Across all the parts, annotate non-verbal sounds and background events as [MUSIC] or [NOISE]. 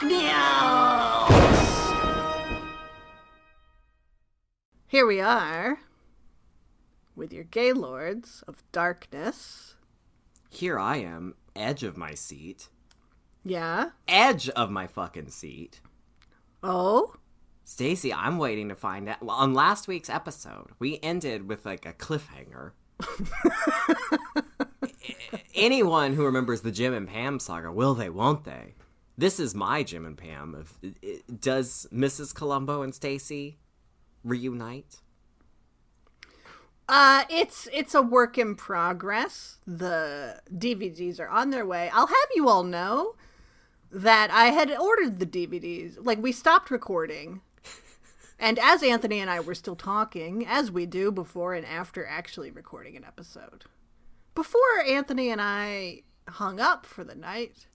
Here we are with your gay lords of Darkness. Here I am, edge of my seat. Yeah? Edge of my fucking seat. Oh? Stacie, I'm waiting to find out. Well, on last week's episode, we ended with like a cliffhanger. [LAUGHS] Anyone who remembers the Jim and Pam saga, will they, won't they? This is my Jim and Pam. If, does Mrs. Columbo and Stacy reunite? Uh, it's it's a work in progress. The DVDs are on their way. I'll have you all know that I had ordered the DVDs. Like we stopped recording. [LAUGHS] And as Anthony and I were still talking, as we do before and after actually recording an episode. Before Anthony and I hung up for the night,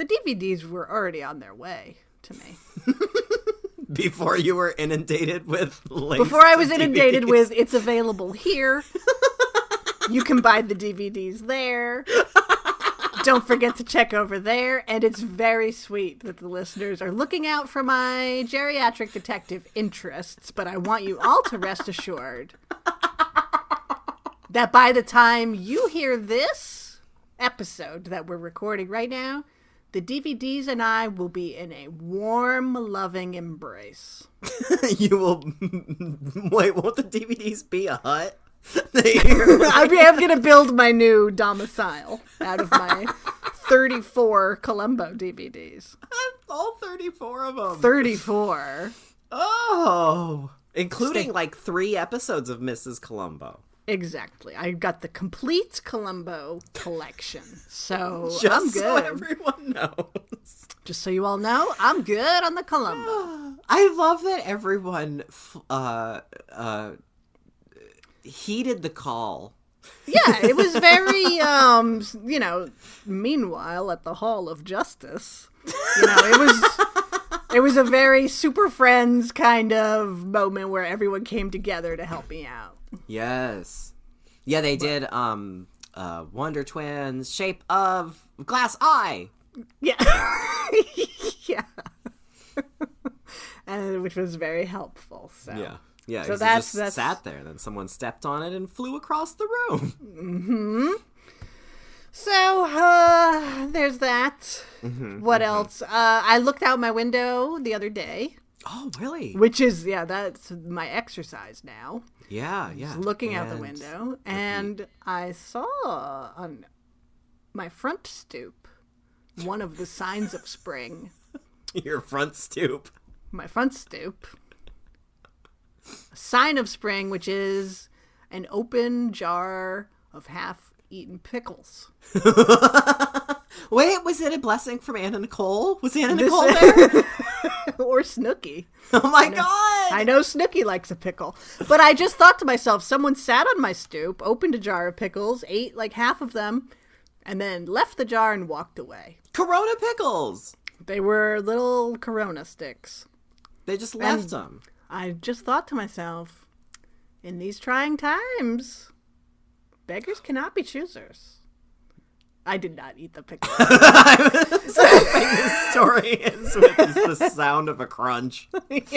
the DVDs were already on their way to me. [LAUGHS] Before you were inundated with links Before I was inundated DVDs. with it's available here. you can buy the DVDs there. Don't forget to check over there. And it's very sweet that the listeners are looking out for my geriatric detective interests, but I want you all to rest assured that by the time you hear this episode that we're recording right now, the DVDs and I will be in a warm, loving embrace. [LAUGHS] you will [LAUGHS] wait. Won't the DVDs be a hut? [LAUGHS] I'm, I'm going to build my new domicile out of my 34 Columbo DVDs. All thirty-four of them. 34. Oh, including like three episodes of Mrs. Columbo. Exactly. I got the complete Columbo collection. So [LAUGHS] Just I'm so everyone knows. Just so you all know, I'm good on the Columbo. [GASPS] I love that everyone uh uh heeded the call. yeah, it was very [LAUGHS] um, you know, meanwhile at the Hall of Justice, you know, it was [LAUGHS] it was a very super friends kind of moment where everyone came together to help me out. Yes. Yeah, they did um uh Wonder Twins, Shape of Glass Eye. Yeah. [LAUGHS] yeah. [LAUGHS] and which was very helpful. So Yeah. Yeah, So that's- just that's- sat there, then someone stepped on it and flew across the room. Mm-hmm. So uh there's that. Mm-hmm, what else? Uh I looked out my window the other day, Oh, really? which is yeah, that's my exercise now. Yeah, yeah. looking out the And- window and I saw on my front stoop one of the signs of spring. [LAUGHS] Your front stoop. My front stoop. A sign of spring, which is an open jar of half eaten pickles. [LAUGHS] [LAUGHS] Wait, was it a blessing from Anna Nicole? Was Anna This- Nicole there? [LAUGHS] or Snooki. [LAUGHS] oh my god! I know Snooki likes a pickle. But I just thought to myself, someone sat on my stoop, opened a jar of pickles, ate like half of them, and then left the jar and walked away. Corona pickles. They were little Corona sticks. They just left And- them. I just thought to myself, in these trying times, beggars cannot be choosers. I did not eat the [LAUGHS] pickle. this [LAUGHS] story ends with just the sound of a crunch. [LAUGHS]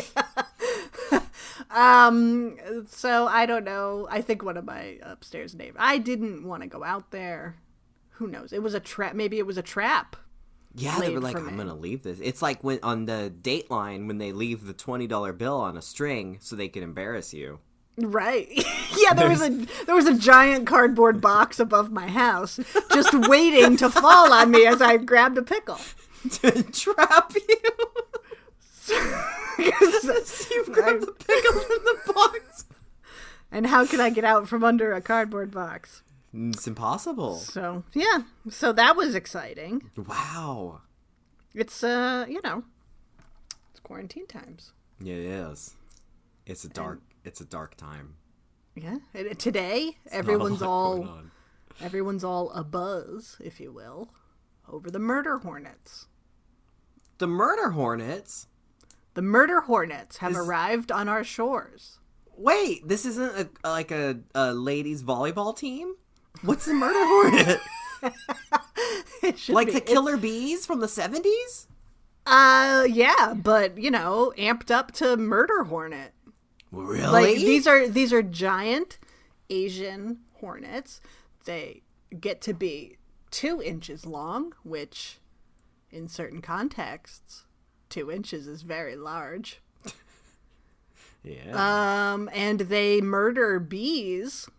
um, so I don't know. I think one of my upstairs neighbors. I didn't want to go out there. Who knows? It was a trap. Maybe it was a trap. Yeah, they were like, I'm gonna leave this. It's like when on the Dateline when they leave the twenty dollar bill on a string so they can embarrass you. Right. [LAUGHS] yeah, there was a there was a giant cardboard box above my house, just waiting to fall on me as I grabbed a pickle. to trap you. [LAUGHS] [LAUGHS] Because you've grabbed the pickle in the box. And how can I get out from under a cardboard box? It's impossible. So yeah, so that was exciting. Wow. It's uh, you know, it's quarantine times. Yeah, it is. It's a dark. It's a dark time. Yeah. Today, a everyone's all everyone's all a buzz, if you will, over the murder hornets. the murder hornets. The murder hornets have Is- arrived on our shores. Wait, this isn't a, like a, a ladies volleyball team. What's the murder hornet? [LAUGHS] Like be- the killer bees from the seventies? Uh, yeah, but you know, amped up to murder hornet. Really? Like these are these are giant Asian hornets. They get to be two inches long, which, in certain contexts, two inches is very large. [LAUGHS] yeah. Um, and they murder bees.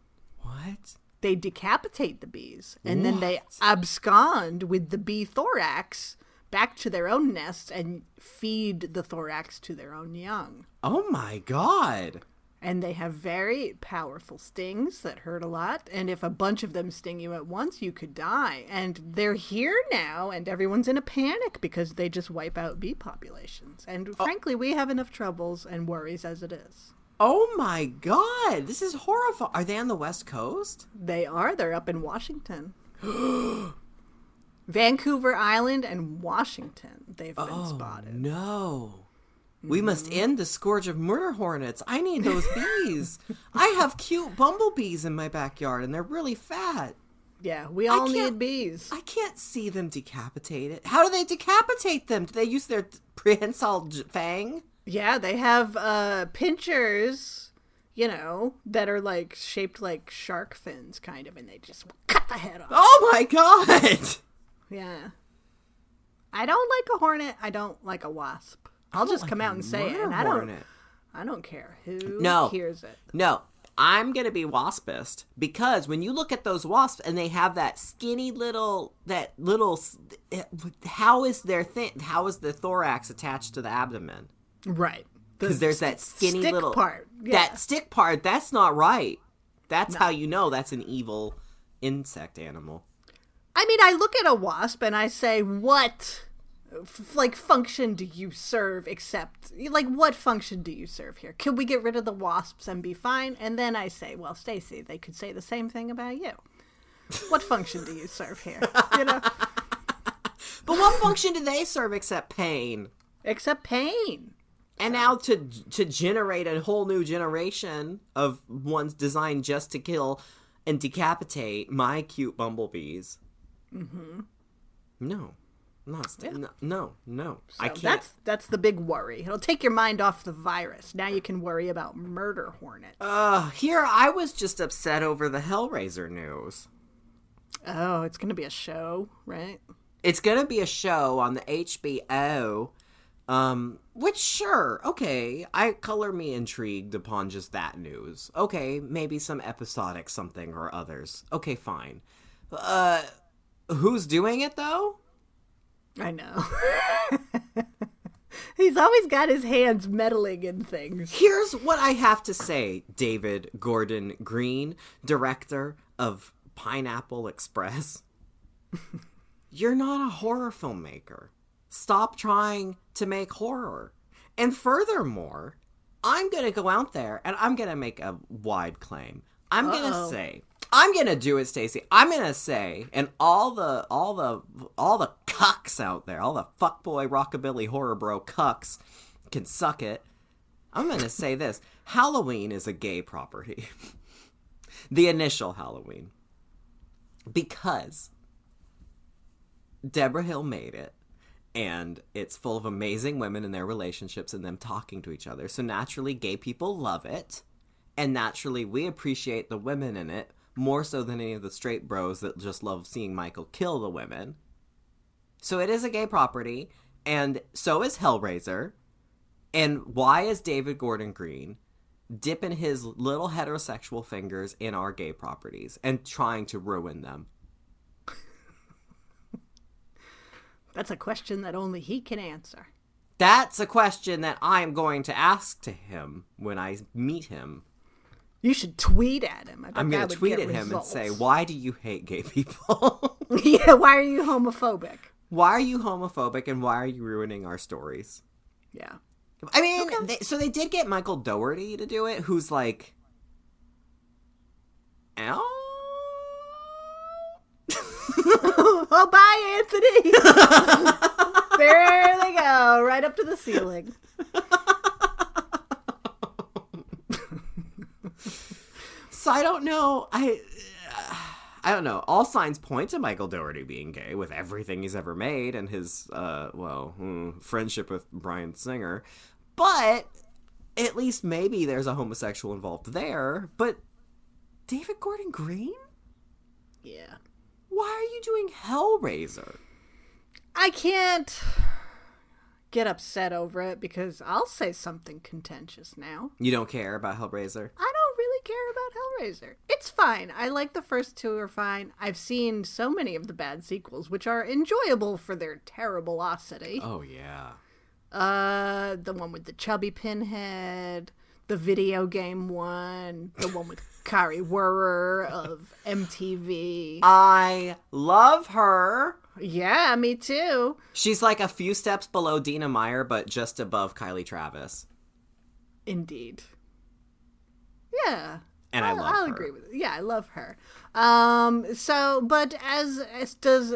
what? They decapitate the bees, and then they abscond with the bee thorax back to their own nests and feed the thorax to their own young. Oh my god! And they have very powerful stings that hurt a lot. And if a bunch of them sting you at once, you could die. And they're here now, and everyone's in a panic because they just wipe out bee populations. And oh. frankly, we have enough troubles and worries as it is. Oh my god! This is horrifying. Are they on the west coast? They are. They're up in Washington. [GASPS] [GASPS] [GASPS] Vancouver Island and Washington. They've been Oh spotted. no! We must end the scourge of murder hornets. I need those [LAUGHS] bees. I have cute bumblebees in my backyard, and they're really fat. Yeah, we all need bees. I can't see them decapitated. How do they decapitate them? Do they use their prehensile fang? Yeah, they have uh pinchers, you know, that are like shaped like shark fins kind of and they just cut the head off. Oh my god! [LAUGHS] Yeah. I don't like a hornet. I don't like a wasp. I'll just come out and say it. And I don't hornet. I don't care who No. hears it. No, I'm gonna be waspist because when you look at those wasps and they have that skinny little, that little, how is their thing? How is the thorax attached to the abdomen? Right. The Because there's that skinny stick little part. Yeah. That stick part. That's not right. That's how you know that's an evil insect animal. I mean, I look at a wasp and I say, what, f- like, function do you serve except, like, what function do you serve here? Can we get rid of the wasps and be fine? And then I say, well, Stacie, they could say the same thing about you. What function do you serve here? You know, [LAUGHS] But what function do they serve except pain? except pain. And now to to generate a whole new generation of ones designed just to kill and decapitate my cute bumblebees. Mm-hmm. No, not st- no, no, no. I can't. That's that's the big worry. It'll take your mind off the virus. Now you can worry about murder hornet. Uh, here I was just upset over the Hellraiser news. Oh, it's gonna be a show, right? It's gonna be a show on the HBO. Um, which sure, okay, I color me intrigued upon just that news. Okay, maybe some episodic something or others. Okay, fine. Uh, who's doing it though? I know. [LAUGHS] He's always got his hands meddling in things. Here's what I have to say, David Gordon Green, director of Pineapple Express. [LAUGHS] You're not a horror filmmaker. Stop trying to make horror. And furthermore, I'm going to go out there and I'm going to make a wide claim. I'm going to say I'm to do it, Stacie. I'm to say and all the all the all the cucks out there, all the fuckboy rockabilly horror bro cucks can suck it. I'm to say this Halloween is a gay property. [LAUGHS] the initial Halloween. Because Debra Hill made it, and it's full of amazing women and their relationships and them talking to each other. So naturally, gay people love it, and naturally, we appreciate the women in it more so than any of the straight bros that just love seeing Michael kill the women. So it is a gay property, and so is Hellraiser. And why is David Gordon Green dipping his little heterosexual fingers in our gay properties and trying to ruin them? That's a question that only he can answer. That's a question that I'm going to ask to him when I meet him. You should tweet at him. I I'm going to tweet at him results. and say, Why do you hate gay people? [LAUGHS] [LAUGHS] yeah, why are you homophobic? Why are you homophobic and why are you ruining our stories? Yeah. I mean, they, so they did get Michael Dougherty to do it, who's like, ow. [LAUGHS] oh, bye, Anthony. there they go, right up to the ceiling. So I don't know. I I don't know. All signs point to Michael Dougherty being gay with everything he's ever made and his uh well hmm, friendship with Bryan Singer, but at least maybe there's a homosexual involved there. But David Gordon Green, Yeah. why are you doing Hellraiser? I can't get upset over it because I'll say something contentious now. You don't care about Hellraiser? I don't care about Hellraiser. It's fine. I like the first two are fine. I've seen so many of the bad sequels, which are enjoyable for their terribilosity. Oh yeah. Uh, the one with the chubby pinhead, the video game one, the one with [LAUGHS] Kari Wuhrer of MTV. I love her. Yeah, me too. She's like a few steps below Dina Meyer, but just above Kylie Travis. Indeed. Yeah. And I I'll- love I'll her. agree with it. Yeah, I love her. Um. So, but as, as does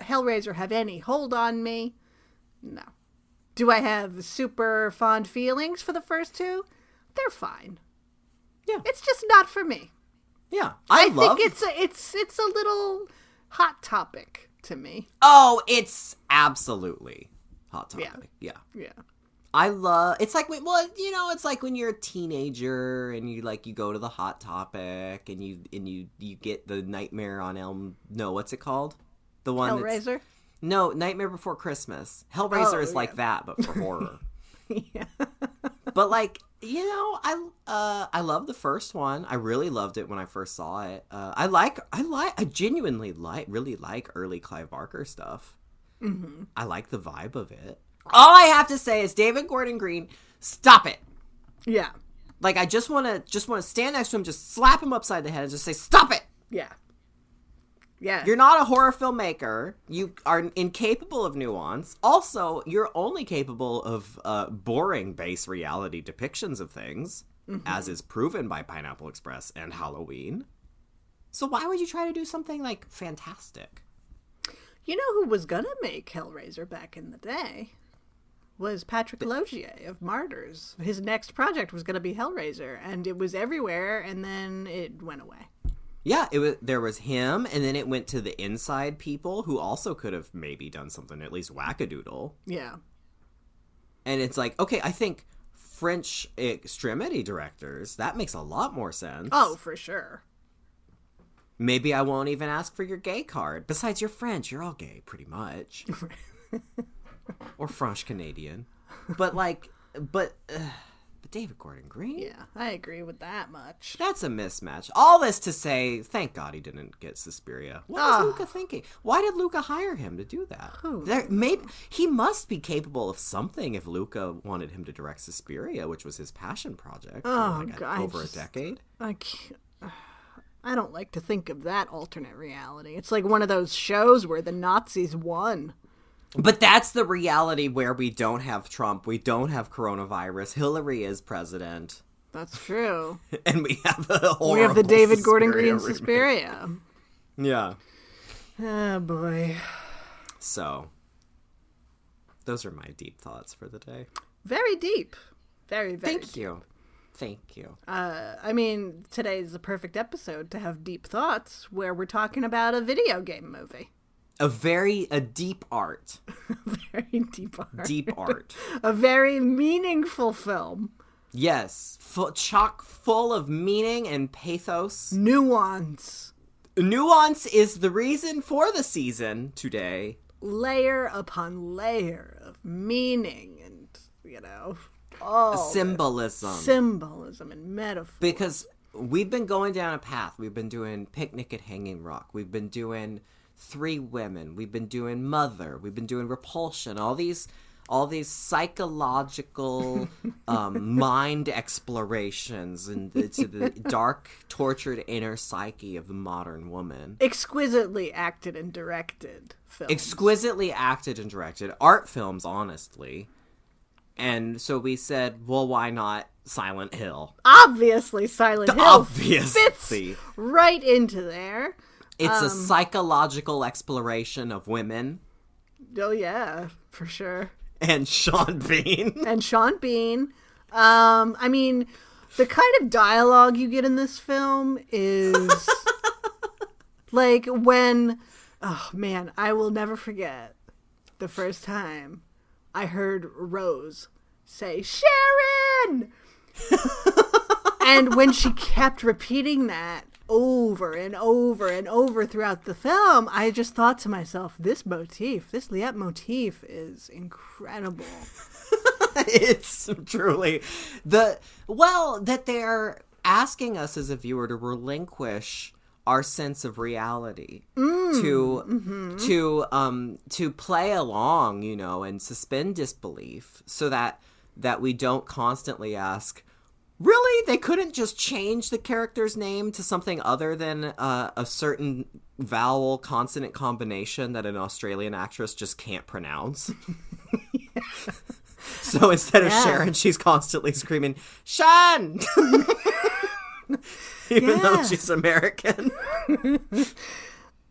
Hellraiser have any hold on me? No. Do I have super fond feelings for the first two? They're fine. Yeah. It's just not for me. Yeah, I, I, love. think it's a, it's it's a little hot topic to me. Oh, it's absolutely hot Yeah. topic. Yeah. Yeah. I love. It's like well, you know, it's like when you're a teenager and you like you go to the hot topic and you and you you get the Nightmare on Elm. No, what's it called? The one. that's- Hellraiser. No, Nightmare Before Christmas. Hellraiser Oh, is like that, but for [LAUGHS] horror. yeah. but like you know i uh i love the first one i really loved it when i first saw it uh i like i like i genuinely like really like early clive barker stuff mm-hmm. i like the vibe of it all i have to say is david gordon green stop it Yeah. like i just want to just want to stand next to him just slap him upside the head and just say stop it Yeah. Yeah. You're not a horror filmmaker. You are incapable of nuance. Also, you're only capable of uh, boring base reality depictions of things, as is proven by Pineapple Express and Halloween. So why would you try to do something like fantastic? You know who was gonna make Hellraiser back in the day? Was Patrick Laugier of Martyrs. His next project was gonna be Hellraiser, and it was everywhere, and then it went away. Yeah, it was. There was him, and then it went to the Inside people, who also could have maybe done something at least wackadoodle. Yeah. And it's like, okay, I think French extremity directors that makes a lot more sense. Oh, for sure. Maybe I won't even ask for your gay card. Besides, you're French. You're all gay, pretty much. [LAUGHS] [LAUGHS] or French Canadian. But, like, but, uh, but David Gordon Green? Yeah, I agree with that much. That's a mismatch. All this to say, thank God he didn't get Suspiria. What was Ah. Luca thinking? Why did Luca hire him to do that? Who There, maybe he must be capable of something if Luca wanted him to direct Suspiria, which was his passion project for Oh, like God, over just- a decade. I can't. I don't like to think of that alternate reality. It's like one of those shows where the Nazis won. But that's the reality where we don't have Trump, we don't have coronavirus. Hillary is president, That's true. [LAUGHS] and we have a we have the David Gordon Suspiria Green remake. Suspiria. Yeah. Oh boy. So, those are my deep thoughts for the day. Very deep. Very, very Thank you. Thank you. Uh, I mean, today is the perfect episode to have deep thoughts where we're talking about a video game movie. A very a deep art, [LAUGHS] Very deep art. deep art. [LAUGHS] A very meaningful film. Yes, full, chock full of meaning and pathos. Nuance. Nuance is the reason for the season today. Layer upon layer of meaning and, you know, all Symbolism. symbolism and metaphor. because we've been going down a path. We've been doing Picnic at Hanging Rock. We've been doing Three Women. We've been doing Mother. We've been doing Repulsion. All these all these psychological [LAUGHS] um, mind explorations into the dark, tortured inner psyche of the modern woman. Exquisitely acted and directed film. Exquisitely acted and directed art films, honestly. And so we said, well, why not Silent Hill? Obviously, Silent Hill Obviously. fits right into there. It's Um, a psychological exploration of women Oh yeah, for sure. and Sean Bean. [LAUGHS] and Sean Bean. Um, I mean, the kind of dialogue you get in this film is [LAUGHS] like when, oh man, I will never forget the first time I heard Rose say Sharon, [LAUGHS] and when she kept repeating that over and over and over throughout the film, I just thought to myself, this motif, this leitmotif is incredible. [LAUGHS] it's truly the well that they're asking us as a viewer to relinquish our sense of reality to to um to play along you know and suspend disbelief so that that we don't constantly ask really they couldn't just change the character's name to something other than uh, a certain vowel consonant combination that an australian actress just can't pronounce [LAUGHS] So instead of Yeah. Sharon, she's constantly screaming, Shan! [LAUGHS] Even though she's American. [LAUGHS]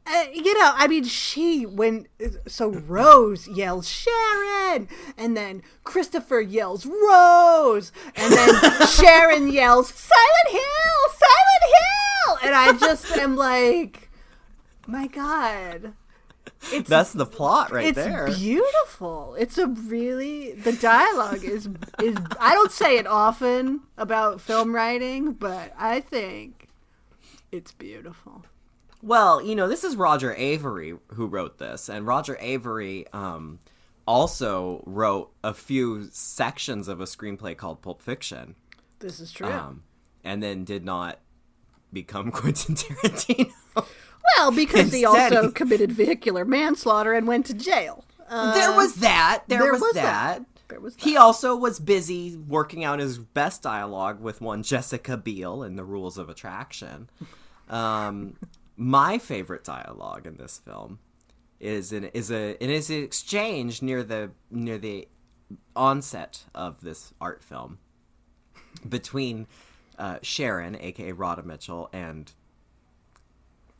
Uh, you know, I mean, she when so Rose yells Sharon, and then Christopher yells Rose, and then [LAUGHS] Sharon yells Silent Hill, Silent Hill, and I just am like, my God, it's That's the plot right it's there. beautiful. It's a really the dialogue is is I don't say it often about film writing, but I think it's beautiful. Well, you know, this is Roger Avary who wrote this, and Roger Avary um, also wrote a few sections of a screenplay called Pulp Fiction, This is true. um, and then did not become [LAUGHS] Quentin Tarantino. Well, because he also committed vehicular manslaughter and went to jail. Uh, there was that. There, there was, was that. that. There was He also was busy working out his best dialogue with one Jessica Biel in The Rules of Attraction. Um, my favorite dialogue in this film is an is a it is an exchange near the near the onset of this art film between uh, Sharon, aka Radha Mitchell, and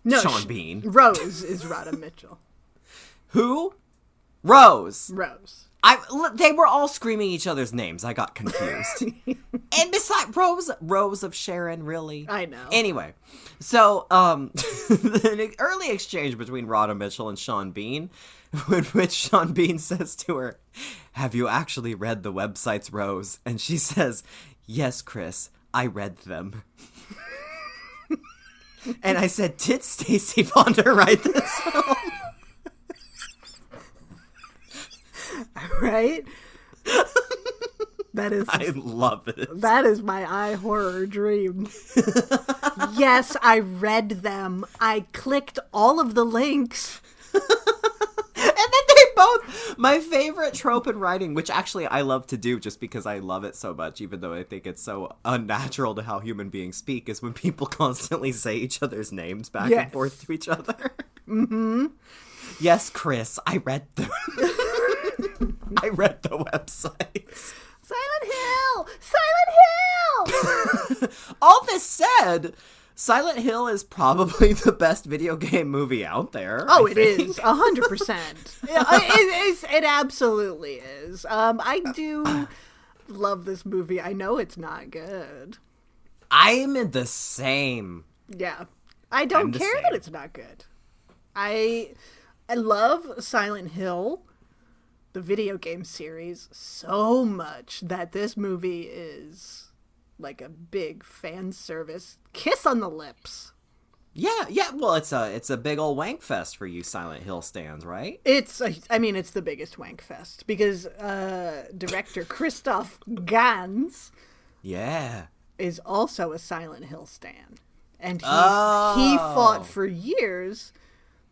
no, Sean Bean. Rose is Radha Mitchell. [LAUGHS] who Rose. Rose. I they were all screaming each other's names. I got confused. [LAUGHS] and besides Rose Rose of Sharon, really? I know. Anyway, so um [LAUGHS] an early exchange between Radha Mitchell and Sean Bean, [LAUGHS] in which Sean Bean says to her, Have you actually read the websites, Rose? And she says, Yes, Chris, I read them. and I said, Did Stacie Ponder write this film? [LAUGHS] Right? that is [LAUGHS] I love it. that is my eye horror dream. [LAUGHS] yes, I read them. I clicked all of the links. And then they both my favorite trope in writing, which actually I love to do just because I love it so much, even though I think it's so unnatural to how human beings speak, is when people constantly say each other's names back Yes. and forth to each other. Mm-hmm. Yes, Chris, I read them. [LAUGHS] I read the websites. Silent Hill! Silent Hill! [LAUGHS] All this said, Silent Hill is probably the best video game movie out there. Oh, I it think. is a hundred percent. [LAUGHS] Yeah, It is. It absolutely is. Um, I do love this movie. I know it's not good. I'm in the same Yeah, I don't care same. that it's not good. I I love Silent Hill, the video game series, so much that this movie is like a big fan service kiss on the lips. Yeah, yeah. Well, it's a it's a big old wank fest for you Silent Hill stans, right? It's, a, I mean, it's the biggest wank fest because uh, director [LAUGHS] Christoph Gans Yeah. is also a Silent Hill stan, and he Oh. he fought for years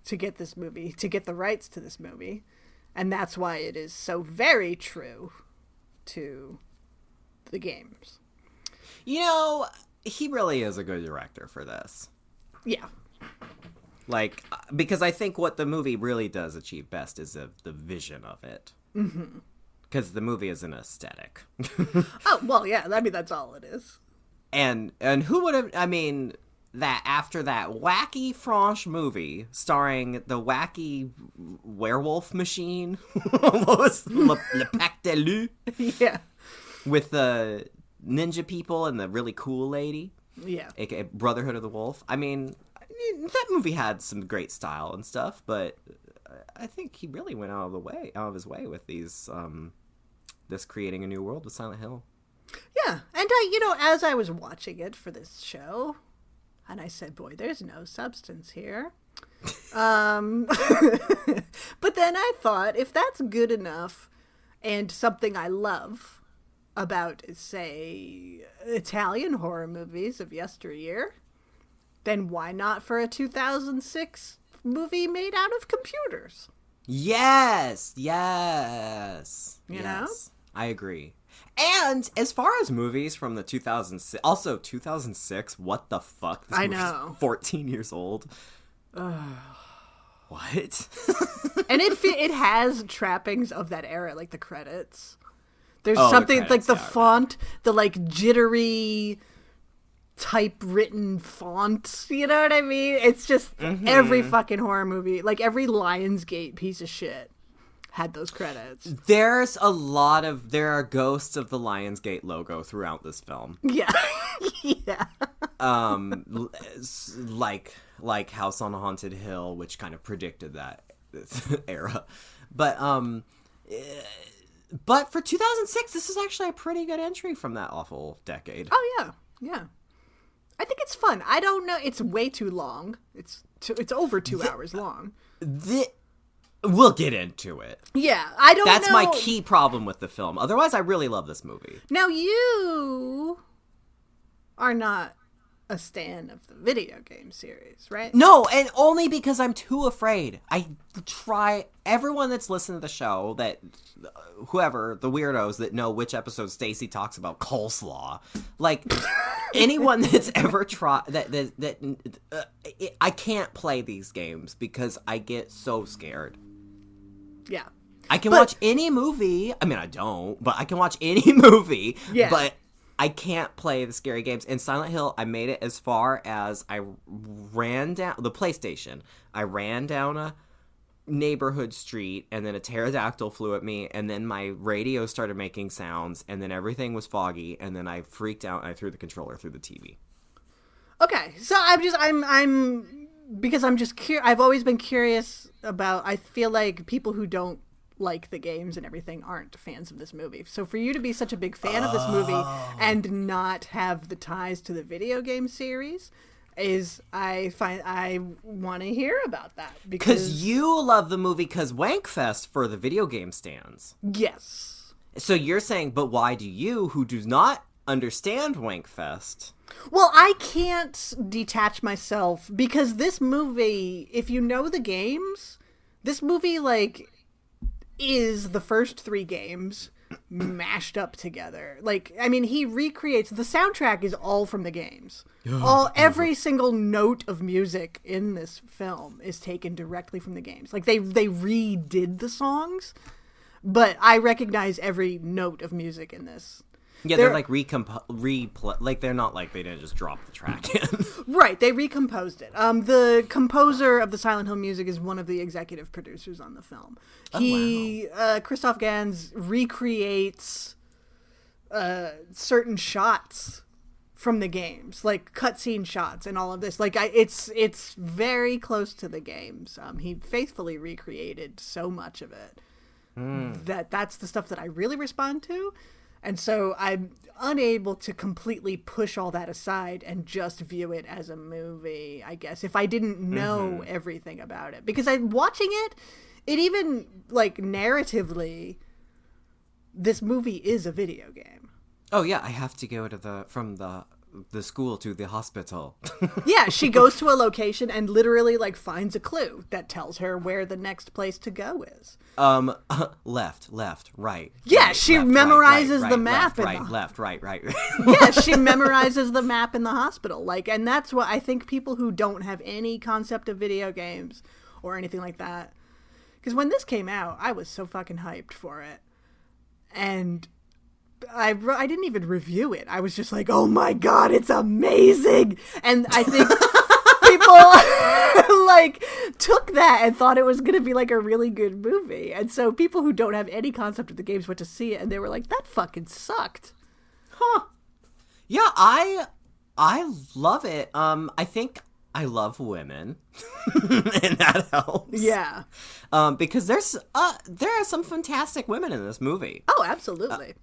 to get this movie, to get the rights to this movie, And that's why it is so very true to the games. You know, he really is a good director for this. Yeah. Like, uh, because I think what the movie really does achieve best is the, the vision of it. Because the movie is an aesthetic. [LAUGHS] Oh, well, yeah, I mean, that's all it is. and and who would have i mean that after that wacky French movie starring the wacky werewolf machine [LAUGHS] what was Le, Le Pack de Loup [LAUGHS] Yeah. with the ninja people and the really cool lady Yeah. aka Brotherhood of the Wolf I mean that movie had some great style and stuff but I think he really went out of the way out of his way with these um this creating a new world with Silent Hill Yeah. And I, you know, as I was watching it for this show, and I said, boy, there's no substance here. [LAUGHS] um, [LAUGHS] but then I thought, if that's good enough and something I love about, say, Italian horror movies of yesteryear, then why not for a 2006 movie made out of computers? Yes, yes. You yes. I agree. And as far as movies from the 2006, also 2006, what the fuck? This I know. [LAUGHS] 14 years old. what? [LAUGHS] and it fe- it has trappings of that era, like the credits. There's Oh, the something credits, like the yeah, right. font, the like jittery typewritten font. You know what I mean? It's just every Mm-hmm. fucking horror movie, like every Lionsgate piece of shit, had those credits. There's a lot of there are ghosts of the Lionsgate logo throughout this film. Yeah, [LAUGHS] yeah, Um like like House on a Haunted Hill, which kind of predicted that [LAUGHS] era. But um eh, but for 2006, this is actually a pretty good entry from that awful decade. oh yeah, yeah. I think it's fun. I don't know. It's way too long. It's two, it's over two hours long. The, we'll get into it. Yeah, I don't. That's my key problem with the film. Otherwise, I really love this movie. Now you are not a stan of the video game series, right? No, and only because I'm too afraid. I try everyone that's listened to the show that whoever the weirdos that know which episode Stacie talks about coleslaw, like [LAUGHS] anyone that's ever tried that that that uh, I can't play these games because I get so scared. Yeah. I can But- watch any movie. I mean, I don't, but I can watch any [LAUGHS] movie. Yeah. But I can't play the scary games. In Silent Hill, I made it as far as I ran down the PlayStation. I ran down a neighborhood street, and then a pterodactyl flew at me, and then my radio started making sounds, and then everything was foggy, and then I freaked out and I threw the controller through the TV. Okay, so I'm just I'm I'm because I'm just cur- I've always been curious about. I feel like people who don't like the games and everything aren't fans of this movie. So for you to be such a big fan of this movie Oh. and not have the ties to the video game series is I find I want to hear about that because you love the movie because Wankfest for the video game stans. yes. So you're saying, but why do you, who does not understand Wankfest, Well, I can't detach myself because this movie, if you know the games, this movie like is the first 3 games mashed up together. Like I mean, he recreates the soundtrack is all from the games. all every single note of music in this film is taken directly from the games. Like they they redid the songs, but I recognize every note of music in this. Yeah, they're, They're- like recomp replay. Like they're not like they didn't just drop the track in. [LAUGHS] Right, they recomposed it. Um, the composer of the Silent Hill music is one of the executive producers on the film. he, uh, Christoph Gans, recreates uh, certain shots from the games, like cutscene shots and all of this. Like, I, it's it's very close to the games. Um, he faithfully recreated so much of it that that's the stuff that I really respond to. And so I'm unable to completely push all that aside and just view it as a movie, I guess, if I didn't know mm-hmm. everything about it. Because I'm watching it, it even, like, narratively, this movie is a video game. oh yeah, I have to go to the from the the school to the hospital. [LAUGHS] yeah, she goes to a location and literally like finds a clue that tells her where the next place to go is. um, [LAUGHS] left, left, right. Yeah, right, she left, right, memorizes right, the map Left, right, the- left, right, right. [LAUGHS] yeah, she memorizes the map in the hospital. Like, and that's what I think people who don't have any concept of video games or anything like that. Because when this came out, I was so fucking hyped for it, and I I didn't even review it. I was just like, oh my god, it's amazing, and I think. [LAUGHS] people [LAUGHS] like took that and thought it was going to be like a really good movie and so people who don't have any concept of the games went to see it and they were like that fucking sucked Huh. yeah, I I love it. Um, I think I love women, [LAUGHS] and that helps. yeah Um, because there's uh there are some fantastic women in this movie. Oh, absolutely.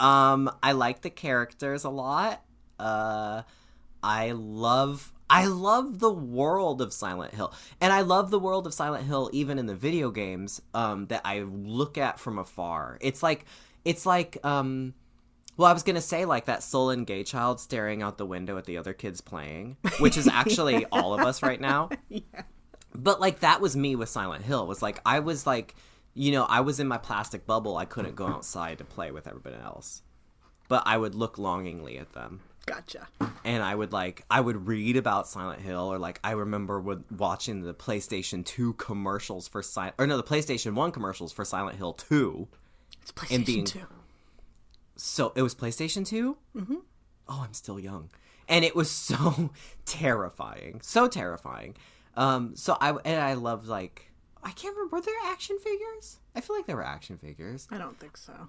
Um, I like the characters a lot. Uh, I love I love the world of Silent Hill, and I love the world of Silent Hill even in the video games. Um, that I look at from afar. It's like it's like um. Well, I was gonna say like that sullen gay child staring out the window at the other kids playing, which is actually [LAUGHS] all of us right now. Yeah. But like that was me with Silent Hill. Was like I was like, you know, I was in my plastic bubble. I couldn't go outside to play with everybody else. But I would look longingly at them. Gotcha. And I would like I would read about Silent Hill or like I remember with watching the PlayStation 2 commercials for Silent or no, the PlayStation 1 commercials for Silent Hill 2. It's PlayStation being- 2. So it was PlayStation 2? Mm-hmm. Oh, I'm still young. And it was [LAUGHS] so terrifying. So terrifying. Um, so I and I loved like I can't remember were there action figures? I feel like there were action figures. I don't think so.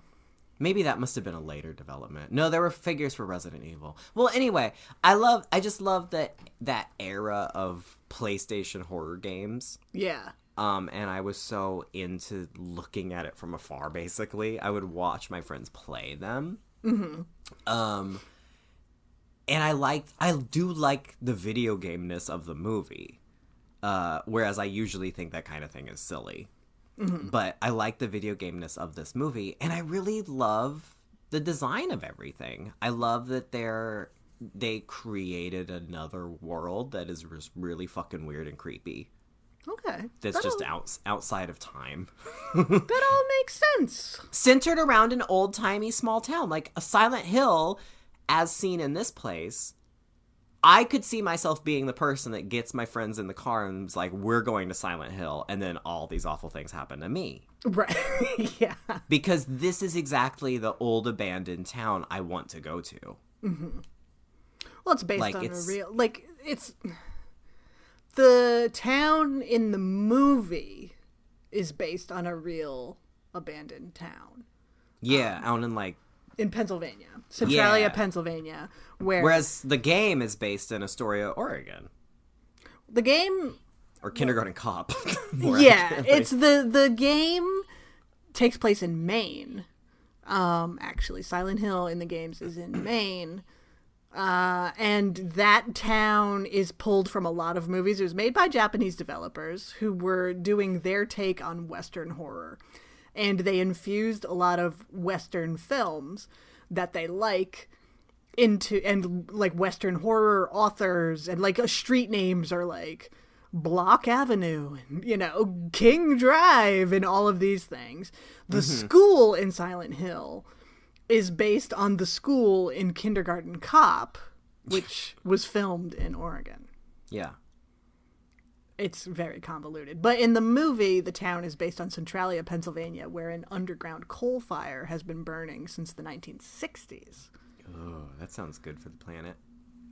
Maybe that must have been a later development. No, there were figures for Resident Evil. Well, anyway, I love I just love that that era of PlayStation horror games. Yeah. Um, and I was so into looking at it from afar. Basically, I would watch my friends play them. Mm-hmm. Um, and I liked, I do like the video game-ness of the movie. Uh, whereas I usually think that kind of thing is silly. But I like the video game-ness of this movie, and I really love the design of everything. I love that they're they created another world that is just really fucking weird and creepy Okay. that's That just out, outside of time. [LAUGHS] That all makes sense. Centered around an old timey small town, like a Silent Hill, as seen in this place. I could see myself being the person that gets my friends in the car and is like, "We're going to Silent Hill," and then all these awful things happen to me Right. [LAUGHS] yeah. because this is exactly the old abandoned town I want to go to. Mm-hmm. Well, it's based Like, on it's- a real like it's the town in the movie is based on a real abandoned town Yeah, um, out in like, in Pennsylvania, Centralia, Yeah. Pennsylvania, where whereas the game is based in Astoria, Oregon, the game or Kindergarten Cop. [LAUGHS] yeah, it's the the game takes place in Maine. Um, actually, Silent Hill in the games is in Maine. Uh, and that town is pulled from a lot of movies. It was made by Japanese developers who were doing their take on Western horror. And they infused a lot of Western films that they like into, and like Western horror authors, and like uh, street names are like Bloch Avenue, and, you know, King Drive, and all of these things. The school in Silent Hill is based on the school in Kindergarten Cop, which was filmed in Oregon. yeah. It's very convoluted. But in the movie, the town is based on Centralia, Pennsylvania, where an underground coal fire has been burning since the 1960s. Oh, that sounds good for the planet.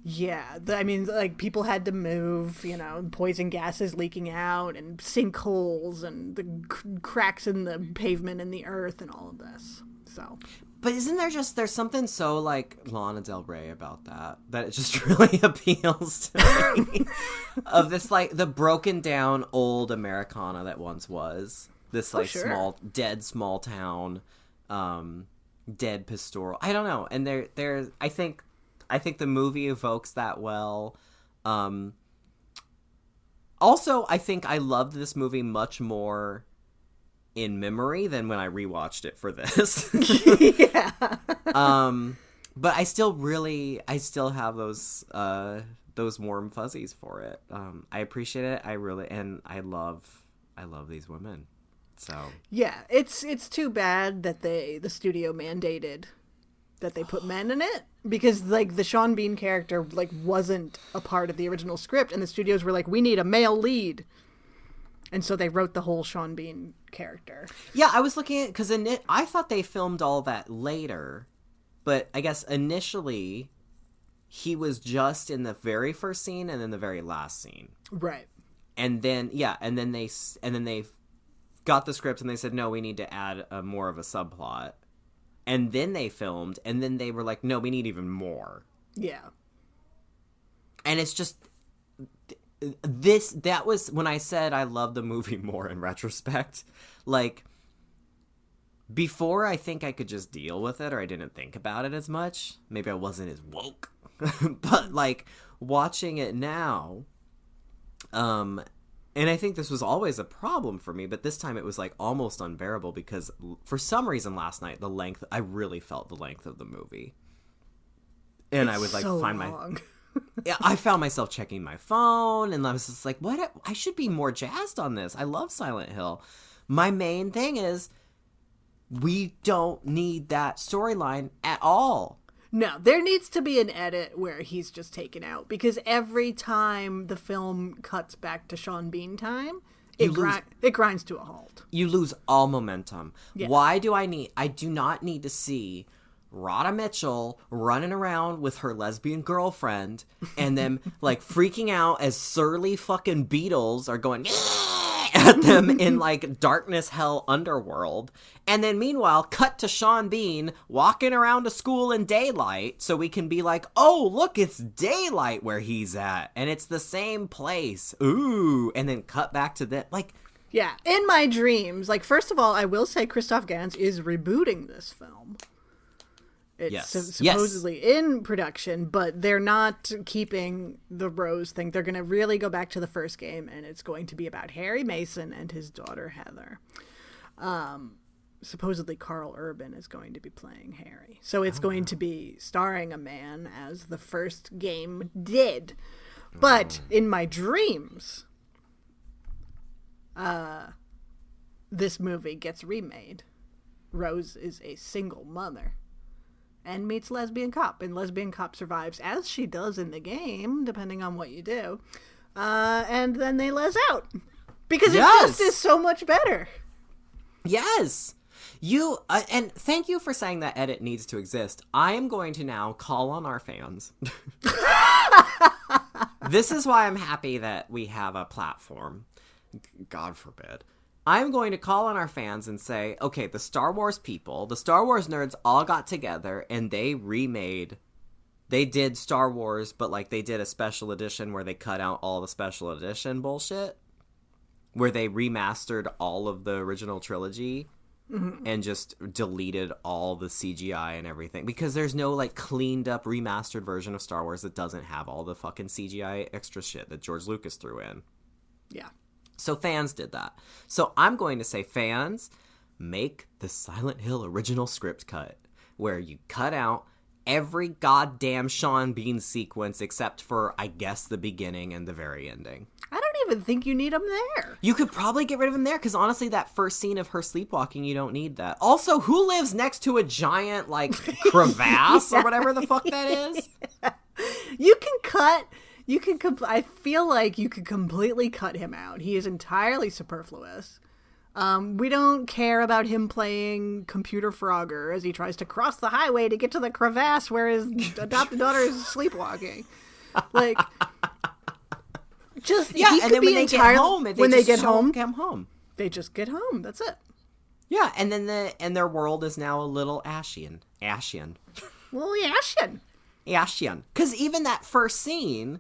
Yeah, the, I mean, like people had to move, you know, poison gases leaking out, and sinkholes, and the c- cracks in the pavement and the earth, and all of this. So, But isn't there just there's something so like Lana Del Rey about that that it just [LAUGHS] really appeals to me [LAUGHS] of this like the broken down old Americana that once was this like sure. small dead small town, um, dead pastoral. I don't know, and there there I think I think the movie evokes that well. Um, also, I think I loved this movie much more in memory than when I rewatched it for this. [LAUGHS] [LAUGHS] yeah. um but I still really, I still have those uh those warm fuzzies for it. Um, I appreciate it. I really, and I love, I love these women. So Yeah, it's it's too bad that they the studio mandated that they put men in it because like the Sean Bean character like wasn't a part of the original script and the studios were like we need a male lead. And so they wrote the whole Sean Bean character. yeah, I was looking at because I thought they filmed all that later, but I guess initially he was just in the very first scene and then the very last scene. Right. and then yeah and then they and then they got the script and they said no we need to add a, more of a subplot and then they filmed and then they were like no we need even more Yeah. and it's just this that was when i said i love the movie [LAUGHS] more in retrospect like before i think i could just deal with it or i didn't think about it as much maybe i wasn't as woke [LAUGHS] but like watching it now um and i think this was always a problem for me but this time it was like almost unbearable because l- for some reason last night the length i really felt the length of the movie and i would like so find my long. yeah, [LAUGHS] I found myself checking my phone, and I was just like, "What? I should be more jazzed on this. I love Silent Hill." My main thing is, we don't need that storyline at all. No, there needs to be an edit where he's just taken out because every time the film cuts back to Sean Bean time, it, lose- it grinds to a halt. You lose all momentum. Why do I need? I do not need to see Radha Mitchell running around with her lesbian girlfriend, and them [LAUGHS] like freaking out as surly fucking beetles are going. [LAUGHS] at them in like darkness hell underworld and then meanwhile cut to sean bean walking around a school in daylight so we can be like oh look it's daylight where he's at and it's the same place ooh and then cut back to that like Yeah, in my dreams, like first of all, I will say Christoph Gans is rebooting this film. It's Yes. su- Yes. supposedly in production, but they're not keeping the Rose thing. They're going to really go back to the first game, and it's going to be about Harry Mason and his daughter Heather. Um, supposedly Karl Urban is going to be playing Harry, so it's going to be starring a man as the first game did. But in my dreams, this movie gets remade. Rose is a single mother and meets lesbian cop, and lesbian cop survives as she does in the game, depending on what you do. Uh, and then they les out because it just is so much better. Yes. You uh, and thank you for saying that edit needs to exist. I am going to now call on our fans. [LAUGHS] this is why I'm happy that we have a platform. God forbid. I'm going to call on our fans and say, okay, the Star Wars people, the Star Wars nerds all got together and they remade they did Star Wars, but like they did a special edition where they cut out all the special edition bullshit where they remastered all of the original trilogy mm-hmm. and just deleted all the CGI and everything because there's no like cleaned up remastered version of Star Wars that doesn't have all the fucking CGI extra shit that George Lucas threw in. Yeah. So fans did that. So I'm going to say fans make the Silent Hill original script cut where you cut out every goddamn Sean Bean sequence except for I guess the beginning and the very ending. I don't even think you need them there. You could probably get rid of him there because honestly, that first scene of her sleepwalking, you don't need that. Also, who lives next to a giant like [LAUGHS] crevasse or whatever the fuck that is? You can cut. You can. Com- I feel like you could completely cut him out. He is entirely superfluous. Um, we don't care about him playing computer Frogger as he tries to cross the highway to get to the crevasse where his [LAUGHS] adopted daughter is sleepwalking. Like, [LAUGHS] just Yeah, and then when they get home, they when they just get home, come home. they just get home. That's it. Yeah, and then the and their world is now a little Ashian, Ashian, Well, yeah, shit. Ashian. Because even that first scene,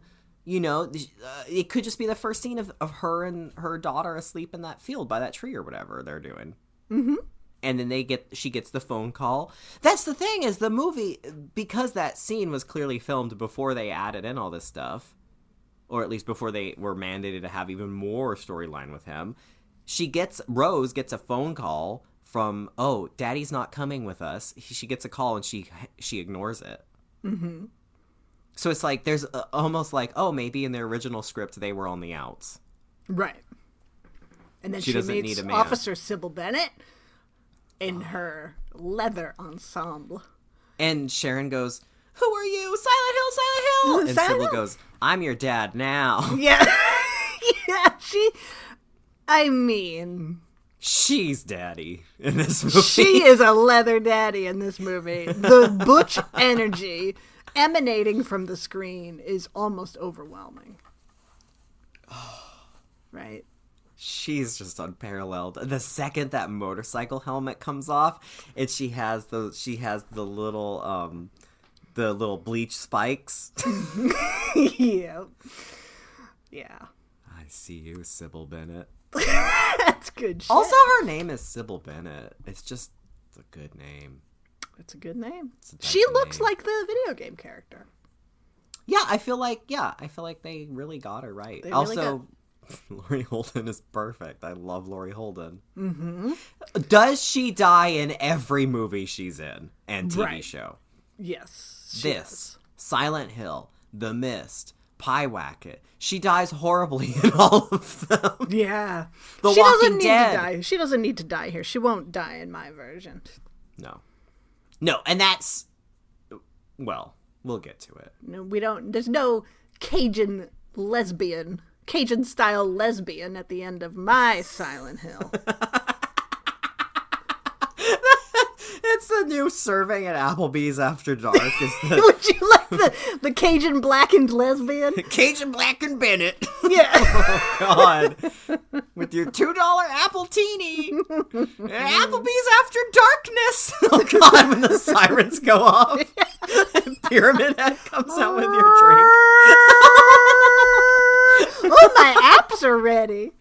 you know, uh, it could just be the first scene of, of her and her daughter asleep in that field by that tree or whatever they're doing. Mm-hmm. And then they get she gets the phone call. That's the thing is the movie because that scene was clearly filmed before they added in all this stuff, or at least before they were mandated to have even more storyline with him. She gets Rose gets a phone call from oh daddy's not coming with us. She gets a call and she she ignores it Mm-hmm. So it's like there's uh, almost like oh maybe in their original script they were on the outs. Right. And then She she, doesn't meets need a man. Officer Sybil Bennett in her leather ensemble. And Sharon goes, "Who are you? Silent Hill, Silent Hill." [LAUGHS] And Silent Sybil Hill? goes, "I'm your dad now." [LAUGHS] Yeah. [LAUGHS] yeah, she I mean, She's daddy in this movie. she is a leather daddy in this movie. The butch energy emanating from the screen is almost overwhelming. [SIGHS] Right? She's just unparalleled. The second that motorcycle helmet comes off, and she has the she has the little um the little bleach spikes. [LAUGHS] yeah. Yeah. I see you, Sybil Bennett. [LAUGHS] That's good shit. Also, her name is Sybil Bennett. It's just a good name. It's a good name. a She looks name. like the video game character. Yeah, I feel like yeah, I feel like they really got her right. They really also, Laurie [LAUGHS] Holden is perfect. I love Laurie Holden. Mm-hmm. Does she die in every movie she's in and TV Right. show? Yes. this, does. Silent Hill, The Mist, Pyewacket. She dies horribly [LAUGHS] in all of them. Yeah. The she Walking doesn't need Dead. to die. She doesn't need to die here. She won't die in my version. No. No, and that's well, we'll get to it. No, we don't. There's no Cajun lesbian, Cajun style lesbian at the end of my Silent Hill. [LAUGHS] It's the new serving at Applebee's after dark is [LAUGHS] the Would you like the the Cajun blackened lesbian? [LAUGHS] Cajun blackened Bennett. [LAUGHS] Yeah. Oh, God. With your $2 appletini. Applebee's after darkness. Oh God, when the sirens go off. Pyramid Head comes out with your drink. oh, my apps are ready.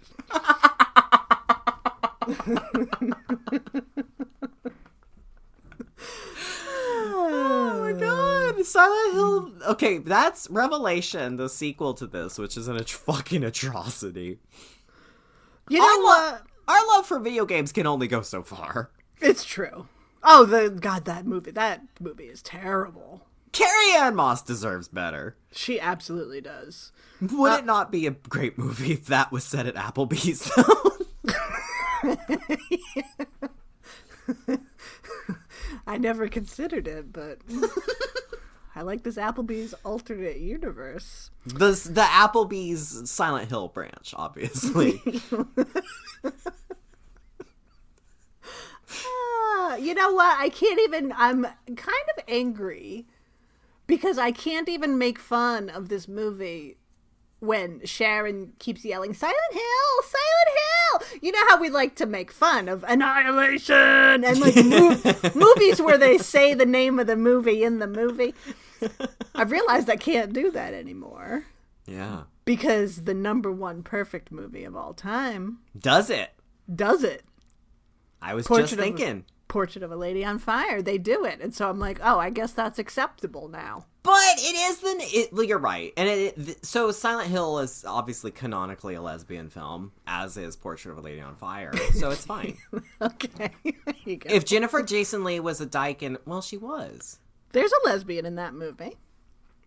Oh my god, Silent Hill. Okay, that's Revelation, the sequel to this, which is an at- fucking atrocity. You know Our, lo- what? our love for video games can only go so far. It's true. Oh, the God, that movie. That movie is terrible. Carrie-Anne Moss deserves better. She absolutely does. Would uh, it not be a great movie if that was set at Applebee's, though? [LAUGHS] [LAUGHS] I never considered it, but [LAUGHS] I like this Applebee's alternate universe. the, the Applebee's Silent Hill branch, obviously. [LAUGHS] Ah, you know what? I can't even. I'm kind of angry because I can't even make fun of this movie when Sharon keeps yelling "Silent Hill, Silent Hill." You know how we like to make fun of Annihilation and like [LAUGHS] mo- movies where they say the name of the movie in the movie. [LAUGHS] I've realized I can't do that anymore yeah. because the number one perfect movie of all time Does it? does it. I was Portrait just of- thinking. Portrait of a Lady on Fire. They do it. And so I'm like, oh, I guess that's acceptable now. But it is the it, well, you're right, and it, it so Silent Hill is obviously canonically a lesbian film, as is Portrait of a Lady on Fire, so it's fine. [LAUGHS] Okay. there you go. if Jennifer Jason Leigh was a dyke, and well, she was. There's a lesbian in that movie.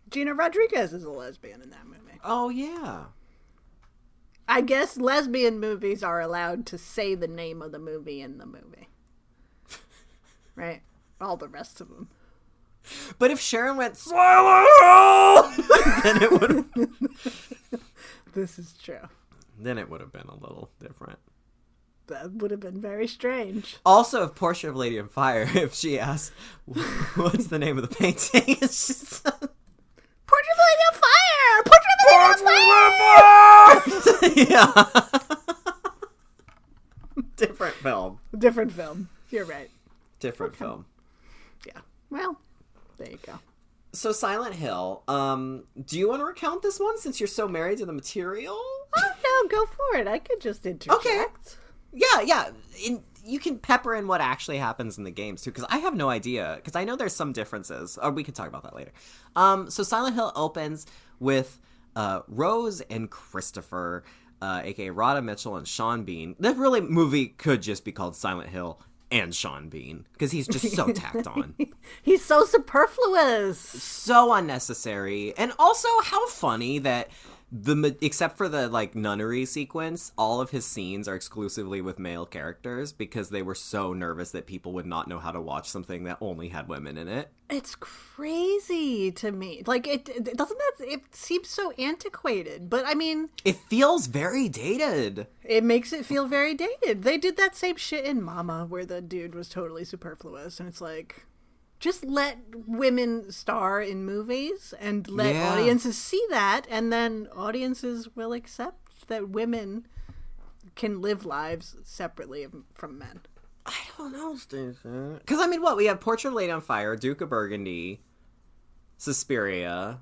Gina Rodriguez is a lesbian in that movie. Oh yeah, I guess lesbian movies are allowed to say the name of the movie in the movie. [LAUGHS] Right? All the rest of them. But if Sharon went then it would [LAUGHS] This is true. then it would have been a little different. That would have been very strange. Also, if Portrait of Lady on Fire, [LAUGHS] if she asked, "What's the name of the painting?" [LAUGHS] it's just. Portrait of Lady on Fire! Portrait of Lady on Fire! yeah. Different film. Different film. You're right. Different film. Yeah. Well, there you go. So Silent Hill. Um, do you want to recount this one since you're so married to the material? Oh, no, go for it. I could just interject. Okay. Yeah, yeah. In, you can pepper in what actually happens in the games too, because I have no idea. Because I know there's some differences. Or we can talk about that later. Um, so Silent Hill opens with uh, Rose and Christopher, uh, aka Radha Mitchell and Sean Bean. The really movie could just be called Silent Hill and Sean Bean because he's just so tacked on, [LAUGHS] He's so superfluous. so unnecessary, and also how funny that the except for the like nunnery sequence, all of his scenes are exclusively with male characters because they were so nervous that people would not know how to watch something that only had women in it. It's crazy to me. Like it, it doesn't that it seems so antiquated, but I mean, It feels very dated. it makes it feel very dated. They did that same shit in Mama where the dude was totally superfluous and it's like just let women star in movies and let Yeah. audiences see that and then audiences will accept that women can live lives separately from men. I don't know, Stacie. Because I mean, what we have: Portrait of Lady on Fire, Duke of Burgundy, Suspiria.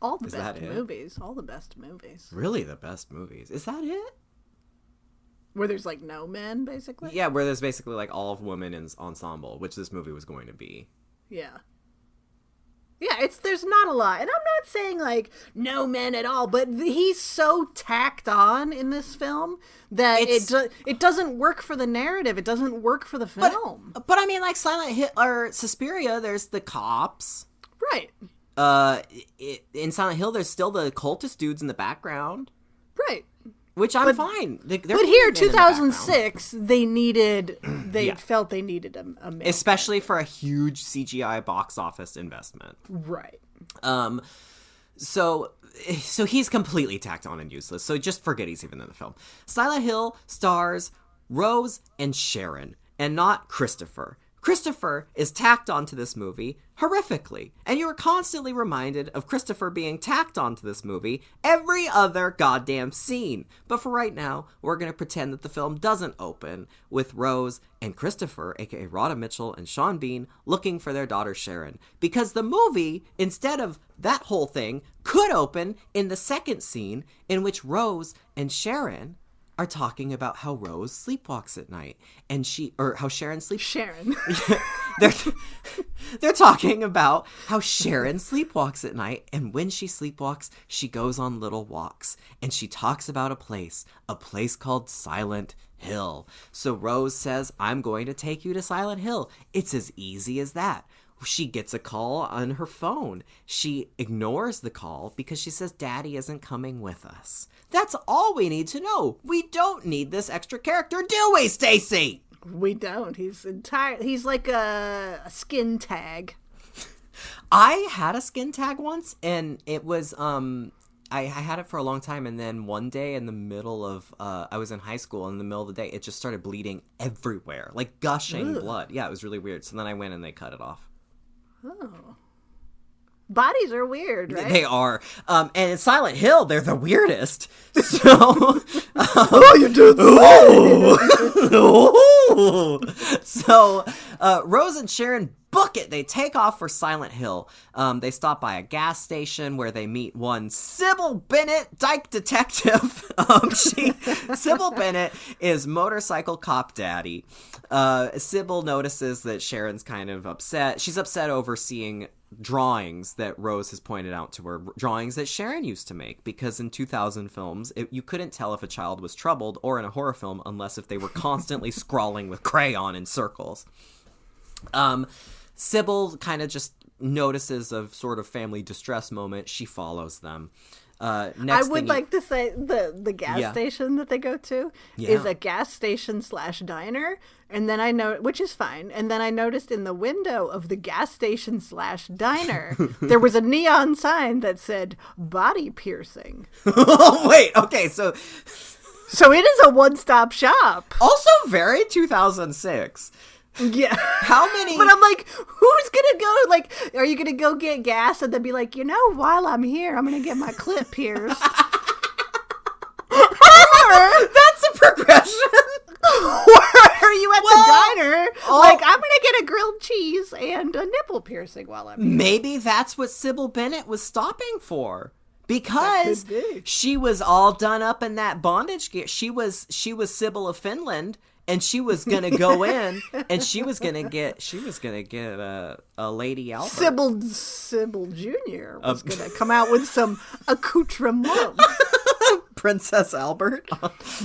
All the Is best movies, all the best movies. Really, the best movies. Is that it? Where there's like no men basically. Yeah, where there's basically like all of women in ensemble, which this movie was going to be. Yeah. Yeah, it's there's not a lot. And I'm not saying like no men at all, but th- he's so tacked on in this film that It's- it do- it doesn't work for the narrative. It doesn't work for the film. but I mean, like Silent Hill or Suspiria, there's the cops. right. Uh, i in Silent Hill, there's still the cultist dudes in the background, Right. Which I'm fine. They, But here keeping in the 2006 they needed they Yeah. felt they needed a, a especially for a huge CGI box office investment. right. Um, so so he's completely tacked on and useless. So just forget he's even in the film. Silent Hill stars Rose and Sharon, and not Christopher. Christopher is tacked onto this movie horrifically, and you are constantly reminded of Christopher being tacked onto this movie every other goddamn scene. But for right now, we're going to pretend that the film doesn't open with Rose and Christopher, aka Radha Mitchell and Sean Bean, looking for their daughter Sharon. Because the movie, instead of that whole thing, could open in the second scene in which Rose and Sharon are talking about how Rose sleepwalks at night and she or how Sharon sleeps Sharon. [LAUGHS] they're they're talking about how Sharon sleepwalks at night, and when she sleepwalks, she goes on little walks, and she talks about a place, a place called Silent Hill. So Rose says, "I'm going to take you to Silent Hill." It's as easy as that. She gets a call on her phone. She ignores the call because she says Daddy isn't coming with us. That's all we need to know. We don't need this extra character, do we, Stacie? we don't. He's entire he's like a, a skin tag. I had a skin tag once, and it was um. I, I had it for a long time, and then one day in the middle of, uh, I was in high school. In the middle of the day, it just started bleeding everywhere, like gushing blood. Yeah, it was really weird. So then I went and they cut it off. Bodies are weird, right? They are, um, and in Silent Hill, they're the weirdest. [LAUGHS] So, oh, you do [LAUGHS] so uh, Rose and Sharon book it. They take off for Silent Hill. Um, they stop by a gas station where they meet one Sybil Bennett, Dyke Detective. [LAUGHS] um, she, Sybil Bennett is motorcycle cop daddy. Uh, Sybil notices that Sharon's kind of upset. She's upset over seeing drawings that Rose has pointed out to her, drawings that Sharon used to make, because in 2000 films, it, you couldn't tell if a child was troubled or in a horror film unless if they were constantly [LAUGHS] scrawling with crayon in circles. Um, Sybil kind of just notices a sort of family distress moment. She follows them. Uh, I would thing you- like to say the the gas Yeah. station that they go to Yeah. is a gas station slash diner, and then I know which is fine. And then I noticed in the window of the gas station slash diner [LAUGHS] there was a neon sign that said "body piercing." oh [LAUGHS] wait, okay, so So it is a one stop shop. also very 2006. Yeah. How many? But I'm like, who's gonna go? Like, are you gonna go get gas and then be like, you know, while I'm here, I'm gonna get my clip pierced? or, [LAUGHS] That's a progression. [LAUGHS] or are you at Well, the diner? oh. Like, I'm gonna get a grilled cheese and a nipple piercing while I'm here. Maybe that's what Sybil Bennett was stopping for. Because be. she was all done up in that bondage gear. She was she was Sybil of Finland and she was gonna go [LAUGHS] in and she was gonna get she was gonna get a, a lady Albert. Sybil Sybil Jr. was Um, gonna come out with some [LAUGHS] accoutrement, Princess Albert.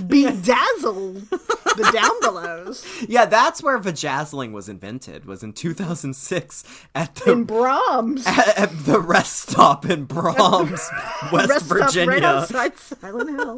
bedazzled. the down belows Yeah, that's where vajazzling was invented. Was in 2006 at the in Brahms. at, at the rest stop in Brahms, [LAUGHS] West Rest stop Virginia. right outside Silent Hill.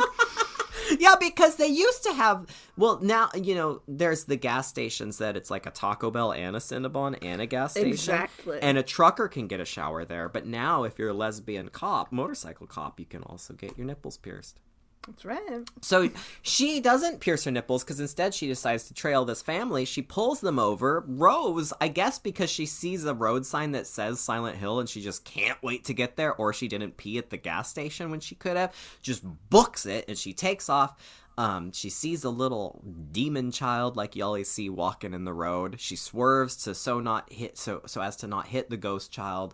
[LAUGHS] Yeah, because they used to have. Well, now you know there's the gas stations that it's like a Taco Bell and a Cinnabon and a gas station, Exactly. and a trucker can get a shower there. But now, if you're a lesbian cop, motorcycle cop, you can also get your nipples pierced. That's right. So she doesn't pierce her nipples because instead she decides to trail this family. She pulls them over. Rose, I guess because she sees a road sign that says Silent Hill and she just can't wait to get there, or she didn't pee at the gas station when she could have, just books it and she takes off. Um, she sees a little demon child like you always see walking in the road. She swerves to so not hit so so as to not hit the ghost child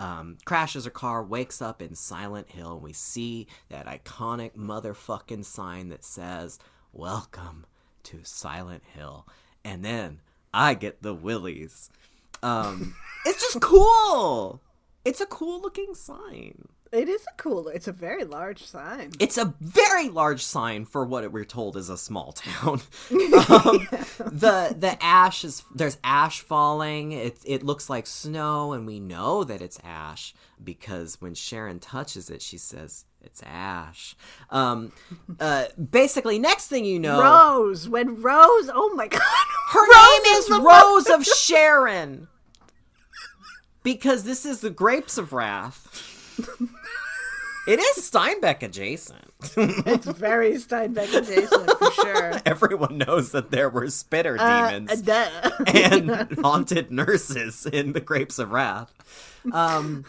um, crashes her car, wakes up in Silent Hill, and we see that iconic motherfucking sign that says, Welcome to Silent Hill. And then I get the willies. Um, it's just cool. It's a cool looking sign. It is a cool. It's a very large sign. It's a very large sign for what we're told is a small town. [LAUGHS] um, the the ash is there's ash falling. It it looks like snow, and we know that it's ash because when Sharon touches it, she says it's ash. Um, uh, basically, next thing you know, Rose. When Rose. Oh my God. her Rose name is the Rose of Sharon. Because this is the grapes of wrath. [LAUGHS] It is Steinbeck adjacent. It's very Steinbeck adjacent for sure. [LAUGHS] Everyone knows that there were spitter Uh, demons and [LAUGHS] haunted nurses in the Grapes of Wrath. Um,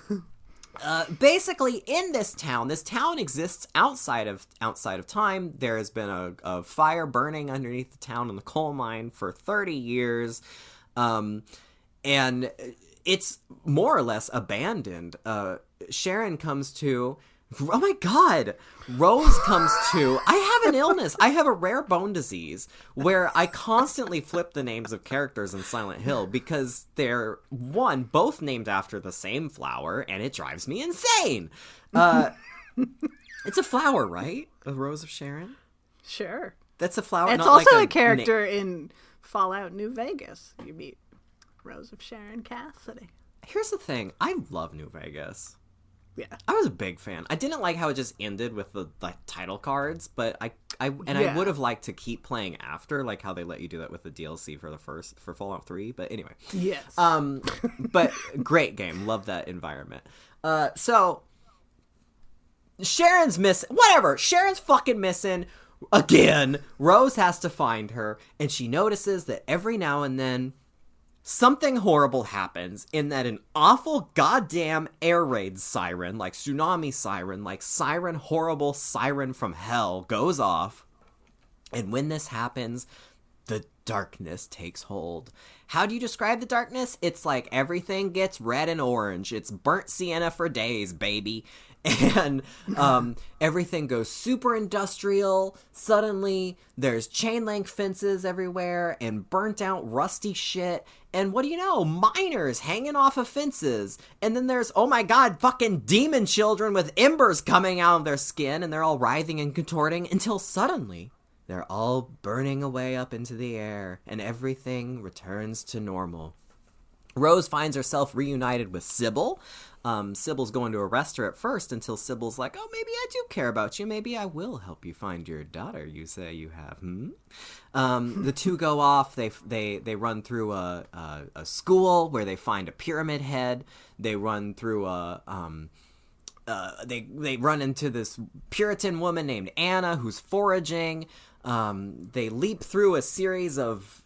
uh, basically, in this town, this town exists outside of outside of time. There has been a, a fire burning underneath the town in the coal mine for thirty years, um, and it's more or less abandoned. Uh, Sharon comes to. Oh my god! Rose comes to. I have an illness. I have a rare bone disease where I constantly flip the names of characters in Silent Hill because they're, one, both named after the same flower, and it drives me insane. Uh, [LAUGHS] it's a flower, right? A Rose of Sharon? Sure. That's a flower. It's also like a character in Fallout New Vegas. You meet Rose of Sharon Cassidy. Here's the thing I love New Vegas. Yeah. I was a big fan. I didn't like how it just ended with the like title cards, but I, I and I would have liked to keep playing after, like how they let you do that with the DLC for the first for Fallout Three. But anyway, Yes. um, but great game. Love that environment. Uh, so Sharon's missing. Whatever. Sharon's fucking missing again. Rose has to find her, and she notices that every now and then something horrible happens in that an awful goddamn air raid siren, like tsunami siren, like siren, horrible siren from hell, goes off. And when this happens, the darkness takes hold. How do you describe the darkness? It's like everything gets red and orange. It's burnt sienna for days, baby. [LAUGHS] And um, everything goes super industrial. Suddenly, there's chain link fences everywhere and burnt out rusty shit. And what do you know? Miners hanging off of fences. And then there's, oh my god, fucking demon children with embers coming out of their skin and they're all writhing and contorting until suddenly they're all burning away up into the air, and everything returns to normal. Rose finds herself reunited with Sybil. Um, Sybil's going to arrest her at first until Sybil's like, "Oh, maybe I do care about you. Maybe I will help you find your daughter. You say you have." Hmm. Um, the two go off. They they they run through a, a a school where they find a pyramid head. They run through a um, uh, they they run into this Puritan woman named Anna who's foraging. Um, they leap through a series of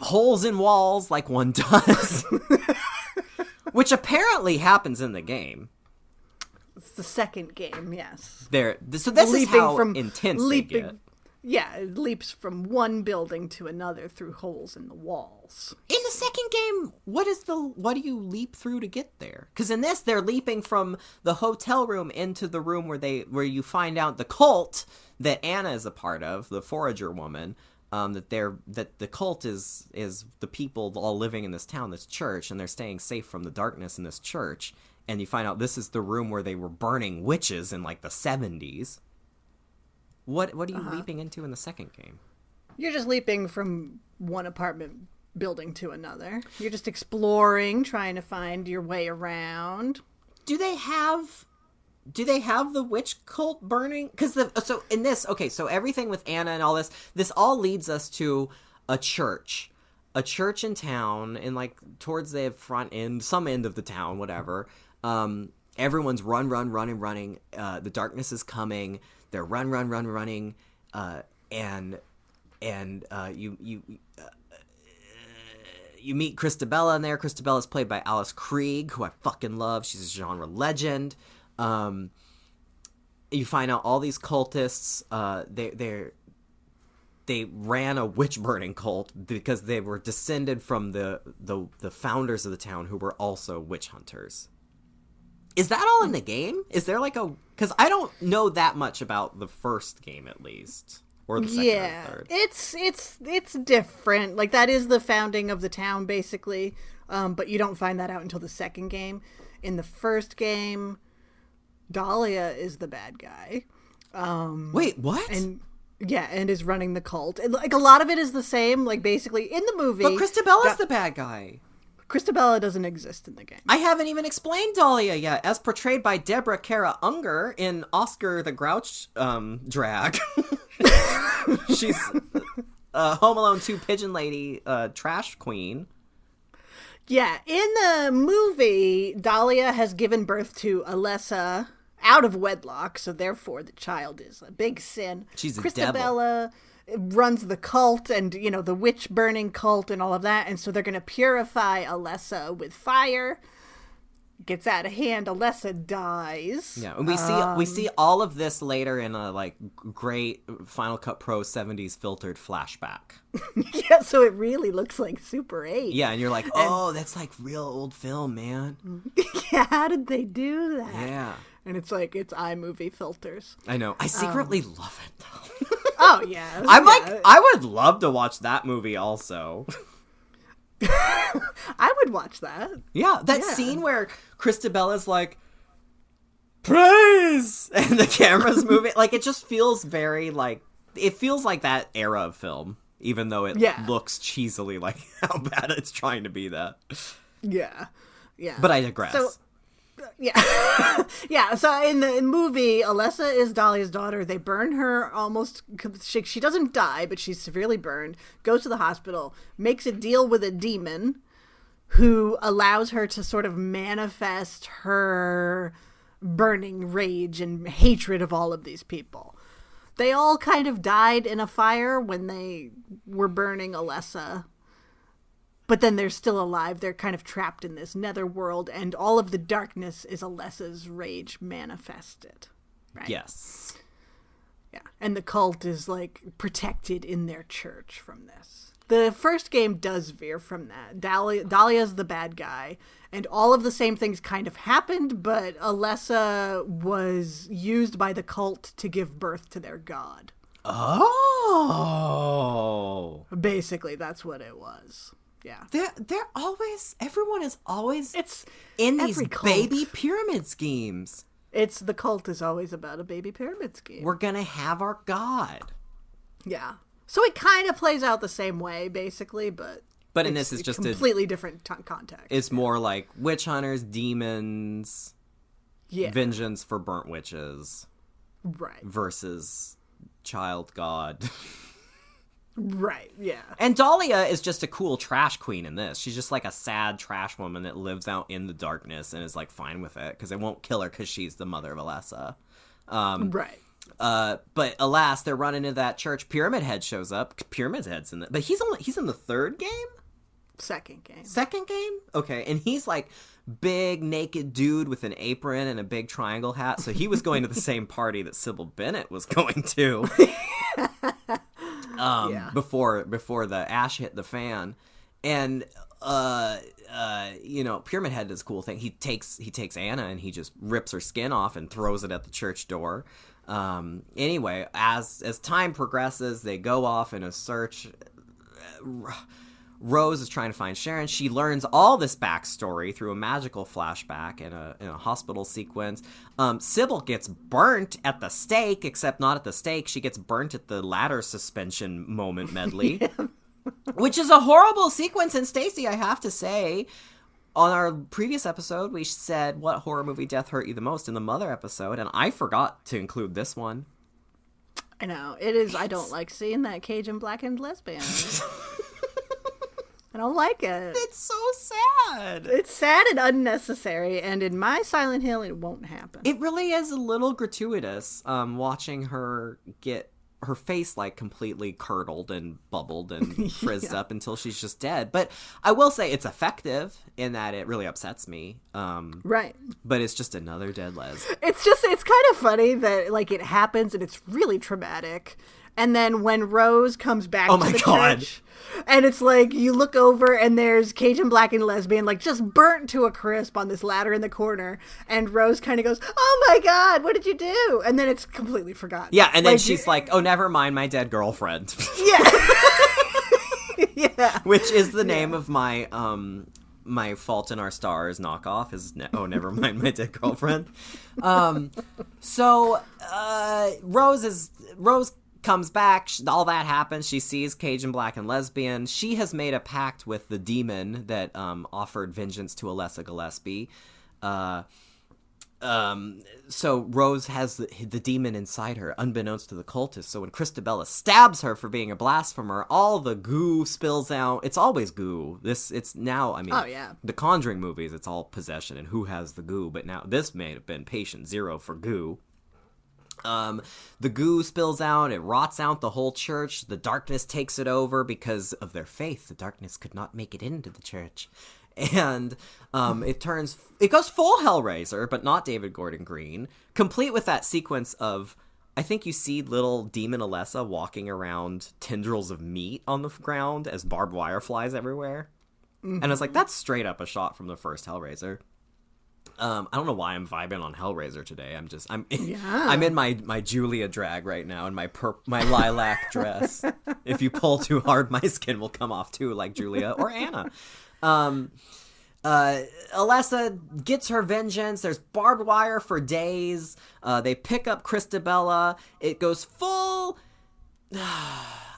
holes in walls like one [LAUGHS] does, [LAUGHS] which apparently happens in the game. it's the second game, yes. There, so this is Leaping how from- intense leaping- they get. Yeah, it leaps from one building to another through holes in the walls. In the second game, what is the what do you leap through to get there? Because in this, they're leaping from the hotel room into the room where they where you find out the cult that Anna is a part of, the forager woman. Um, that they're that the cult is is the people all living in this town, this church, and they're staying safe from the darkness in this church. And you find out this is the room where they were burning witches in like the seventies. What what are you leaping into in the second game? You're just leaping from one apartment building to another. You're just exploring, trying to find your way around. Do they have do they have the witch cult burning because the so in this okay so everything with anna and all this this all leads us to a church a church in town in like towards the front end some end of the town whatever um everyone's run run running running uh the darkness is coming they're run run run running uh and and uh you you uh, you meet Christabella in there. Christabella's played by Alice Krige, who I fucking love. She's a genre legend. Um, you find out all these cultists. Uh, they they they ran a witch burning cult because they were descended from the the the founders of the town who were also witch hunters. Is that all in the game? Is there like a because I don't know that much about the first game at least or the second yeah, or third. it's it's it's different. Like that is the founding of the town, basically. Um, but you don't find that out until the second game. In the first game, Dahlia is the bad guy. Wait, what? and yeah, and is running the cult. And, like a lot of it is the same. Like basically in the movie, but Christabella's Da- the bad guy. Christabella doesn't exist in the game. I haven't even explained Dahlia yet, as portrayed by Deborah Kara Unger in Oscar the Grouch um, drag. [LAUGHS] She's uh, Home Alone 2 Pigeon Lady uh, trash queen. Yeah, in the movie, Dahlia has given birth to Alessa out of wedlock, so therefore the child is a big sin. She's a Christabella runs the cult and you know the witch burning cult and all of that, and so they're going to purify Alessa with fire. Gets out of hand. Alessa dies. Yeah, and we see we um, see all of this later in a like great Final Cut Pro 70s filtered flashback. [LAUGHS] yeah, so it really looks like Super Eight. Yeah, and you're like, "Oh, that's like real old film, man." [LAUGHS] yeah. How did they do that? Yeah. And it's like it's iMovie filters. I know. I secretly um, love it though. [LAUGHS] Oh yeah, I'm yeah. like I would love to watch that movie also. [LAUGHS] I would watch that. Yeah, that Yeah. scene where Christabella's like, praise! [LAUGHS] And the camera's moving. Like, it just feels very, like, it feels like that era of film, even though it Yeah. looks cheesily like how bad it's trying to be that. Yeah, yeah. But I digress. So- yeah, [LAUGHS] yeah. So in the movie, Alessa is Dahlia's daughter. They burn her almost. She, she doesn't die, but she's severely burned. Goes to the hospital, makes a deal with a demon, who allows her to sort of manifest her burning rage and hatred of all of these people. They all kind of died in a fire when they were burning Alessa but then they're still alive. They're kind of trapped in this nether world, and all of the darkness is Alessa's rage manifested. Right? yes. Yeah. And the cult is like protected in their church from this. The first game does veer from that. Dahlia, Dahlia's the bad guy, and all of the same things kind of happened, but Alessa was used by the cult to give birth to their god. Oh. Basically, that's what it was. Yeah. They're, they're always, everyone is always It's in these cult. baby pyramid schemes. It's the cult is always about a baby pyramid scheme. We're gonna have our god. Yeah. So it kind of plays out the same way, basically, but But in this, it's a just a completely different t- context. It's more like witch hunters, demons, yeah, vengeance for burnt witches right, versus child god. [LAUGHS] right, yeah, and Dahlia is just a cool trash queen in this. She's just like a sad trash woman that lives out in the darkness and is like fine with it because it won't kill her because she's the mother of Alessa. Um, right. uh, but alas, they're running into that church. Pyramid Head shows up. Pyramid Head's in the, but he's only he's in the third game. Second game. Second game? Okay, and he's like big naked dude with an apron and a big triangle hat. So he was going to the same party that Sybil Bennett was going to. [LAUGHS] um Yeah. before before the ash hit the fan. And uh uh you know, Pyramid Head does a cool thing. He takes he takes Anna and he just rips her skin off and throws it at the church door. Um anyway, as as time progresses, they go off in a search Rose is trying to find Sharon. She learns all this backstory through a magical flashback and a, in a hospital sequence. Um, Sybil gets burnt at the stake, except not at the stake. She gets burnt at the ladder suspension moment medley, [LAUGHS] which is a horrible sequence. And Stacie, I have to say, on our previous episode, we said what horror movie death hurt you the most in the Mother episode, and I forgot to include this one. I know it is. I don't like seeing that Cajun blackened lesbian. [LAUGHS] I don't like it. It's so sad. It's sad and unnecessary, and in my Silent Hill, it won't happen. It really is a little gratuitous um, watching her get her face like completely curdled and bubbled and [LAUGHS] frizzed up until she's just dead. But I will say it's effective in that it really upsets me. Um, right. But it's just another dead Les. It's just it's kind of funny that like it happens and it's really traumatic. And then when Rose comes back Oh to my the God. church, and it's like you look over and there's Cajun black and lesbian like just burnt to a crisp on this ladder in the corner, and Rose kind of goes, "Oh my God, what did you do?" And then it's completely forgotten. Yeah, and then Like, she's like, "Oh, never mind, my dead girlfriend," [LAUGHS] "Yeah, [LAUGHS] yeah." which is the name of my um my Fault in Our Stars knockoff. Is ne- oh, never [LAUGHS] mind, my dead girlfriend. Um, so uh, Rose is Rose comes back. All that happens. She sees Cajun Black and lesbian. She has made a pact with the demon that um offered vengeance to Alessa Gillespie. Uh, um, so Rose has the, the demon inside her, unbeknownst to the cultists. So when Christabella stabs her for being a blasphemer, all the goo spills out. It's always goo. This, it's now. I mean, Oh, yeah. the Conjuring movies, it's all possession and who has the goo. But now this may have been patient zero for goo. Um, the goo spills out, it rots out the whole church. The darkness takes it over because of their faith. The darkness could not make it into the church. [LAUGHS] And um, it turns, it goes full Hellraiser, but not David Gordon Green, complete with that sequence of. I think you see little demon Alessa walking around tendrils of meat on the ground as barbed wire flies everywhere. And I was like, that's straight up a shot from the first Hellraiser. Um, I don't know why I'm vibing on Hellraiser today. I'm just I'm I'm in my my Julia drag right now in my pur- my lilac dress. if you pull too hard, my skin will come off too, like Julia or Anna. Um, uh, Alessa gets her vengeance. There's barbed wire for days. Uh, they pick up Christabella. It goes full.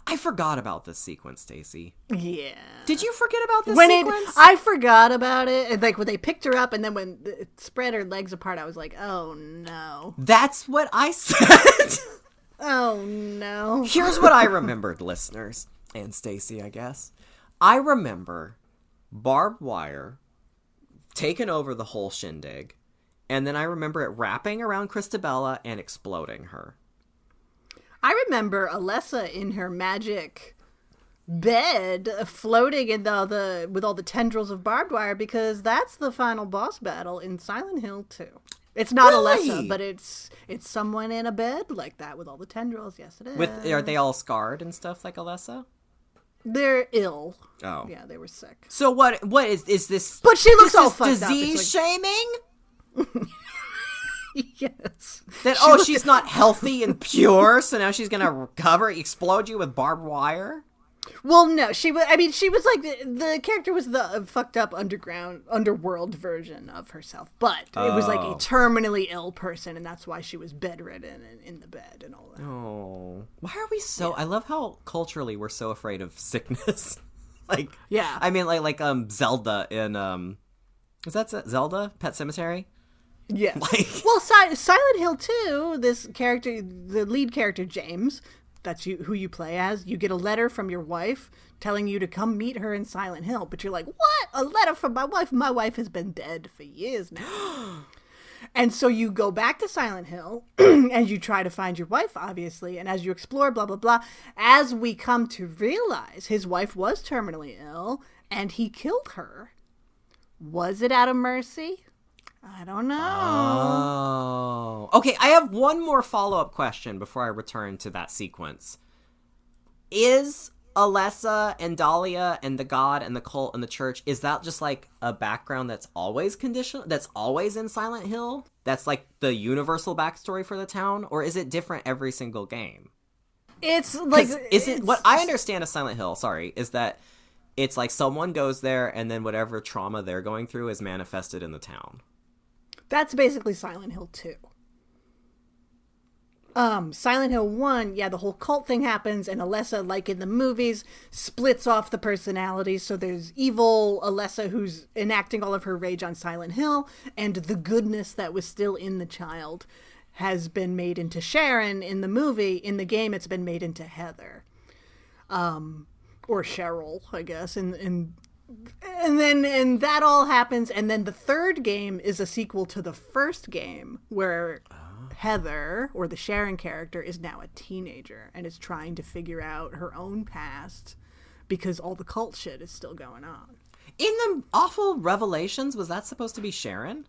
I forgot about this sequence, Stacie. Yeah. Did you forget about this when it, sequence? I forgot about it. Like when they picked her up, and then when it spread her legs apart, I was like, "Oh no, That's what I [LAUGHS] said. oh no." Here's what I remembered, [LAUGHS] listeners and Stacie, I guess. I remember barbed wire taking over the whole shindig, and then I remember it wrapping around Christabella and exploding her. I remember Alessa in her magic bed uh, floating in the, the with all the tendrils of barbed wire because that's the final boss battle in Silent Hill 2. It's not Really? Alessa, but it's it's someone in a bed like that with all the tendrils. Yes, it is. With are they all scarred and stuff like Alessa? They're ill. Oh. Yeah, they were sick. So what? What is is this? But she looks all fucked up. Disease like- shaming. [LAUGHS] [LAUGHS] yes. That She oh, looked- she's not healthy and [LAUGHS] pure, so now she's gonna recover, explode you with barbed wire. Well, no, she was. I mean, she was like the, the character was the uh, fucked up underground underworld version of herself, but it was like a Oh. terminally ill person, and that's why she was bedridden and in the bed and all that. Oh, why are we so? I love how culturally we're so afraid of sickness. [LAUGHS] like, Yeah. I mean, like like um Zelda in um, is that Zelda Pet Sematary? Yes. [LAUGHS] Like- well, si- Silent Hill 2, this character, the lead character James, that's you who you play as. You get a letter from your wife telling you to come meet her in Silent Hill, but you're like, "What? A letter from my wife? My wife has been dead for years now." [GASPS] and so you go back to Silent Hill [CLEARS THROAT] and you try to find your wife, obviously. And as you explore, blah blah blah, as we come to realize his wife was terminally ill and he killed her. Was it out of mercy? I don't know. Oh, okay. I have one more follow up question before I return to that sequence. Is Alessa and Dahlia and the god and the cult and the church is that just like a background that's always conditional that's always in Silent Hill? That's like the universal backstory for the town, or is it different every single game? It's like. is it what I understand of Silent Hill? Sorry, is that it's like someone goes there and then whatever trauma they're going through is manifested in the town. That's basically Silent Hill 2. Um, Silent Hill 1, yeah, the whole cult thing happens, and Alessa, like in the movies, splits off the personalities. So there's evil Alessa who's enacting all of her rage on Silent Hill, and the goodness that was still in the child has been made into Sharon in the movie. In the game, it's been made into Heather. Um, or Cheryl, I guess. And, and and then and that all happens and then the third game is a sequel to the first game where heather or the sharon character is now a teenager and is trying to figure out her own past because all the cult shit is still going on In the awful revelations, was that supposed to be Sharon?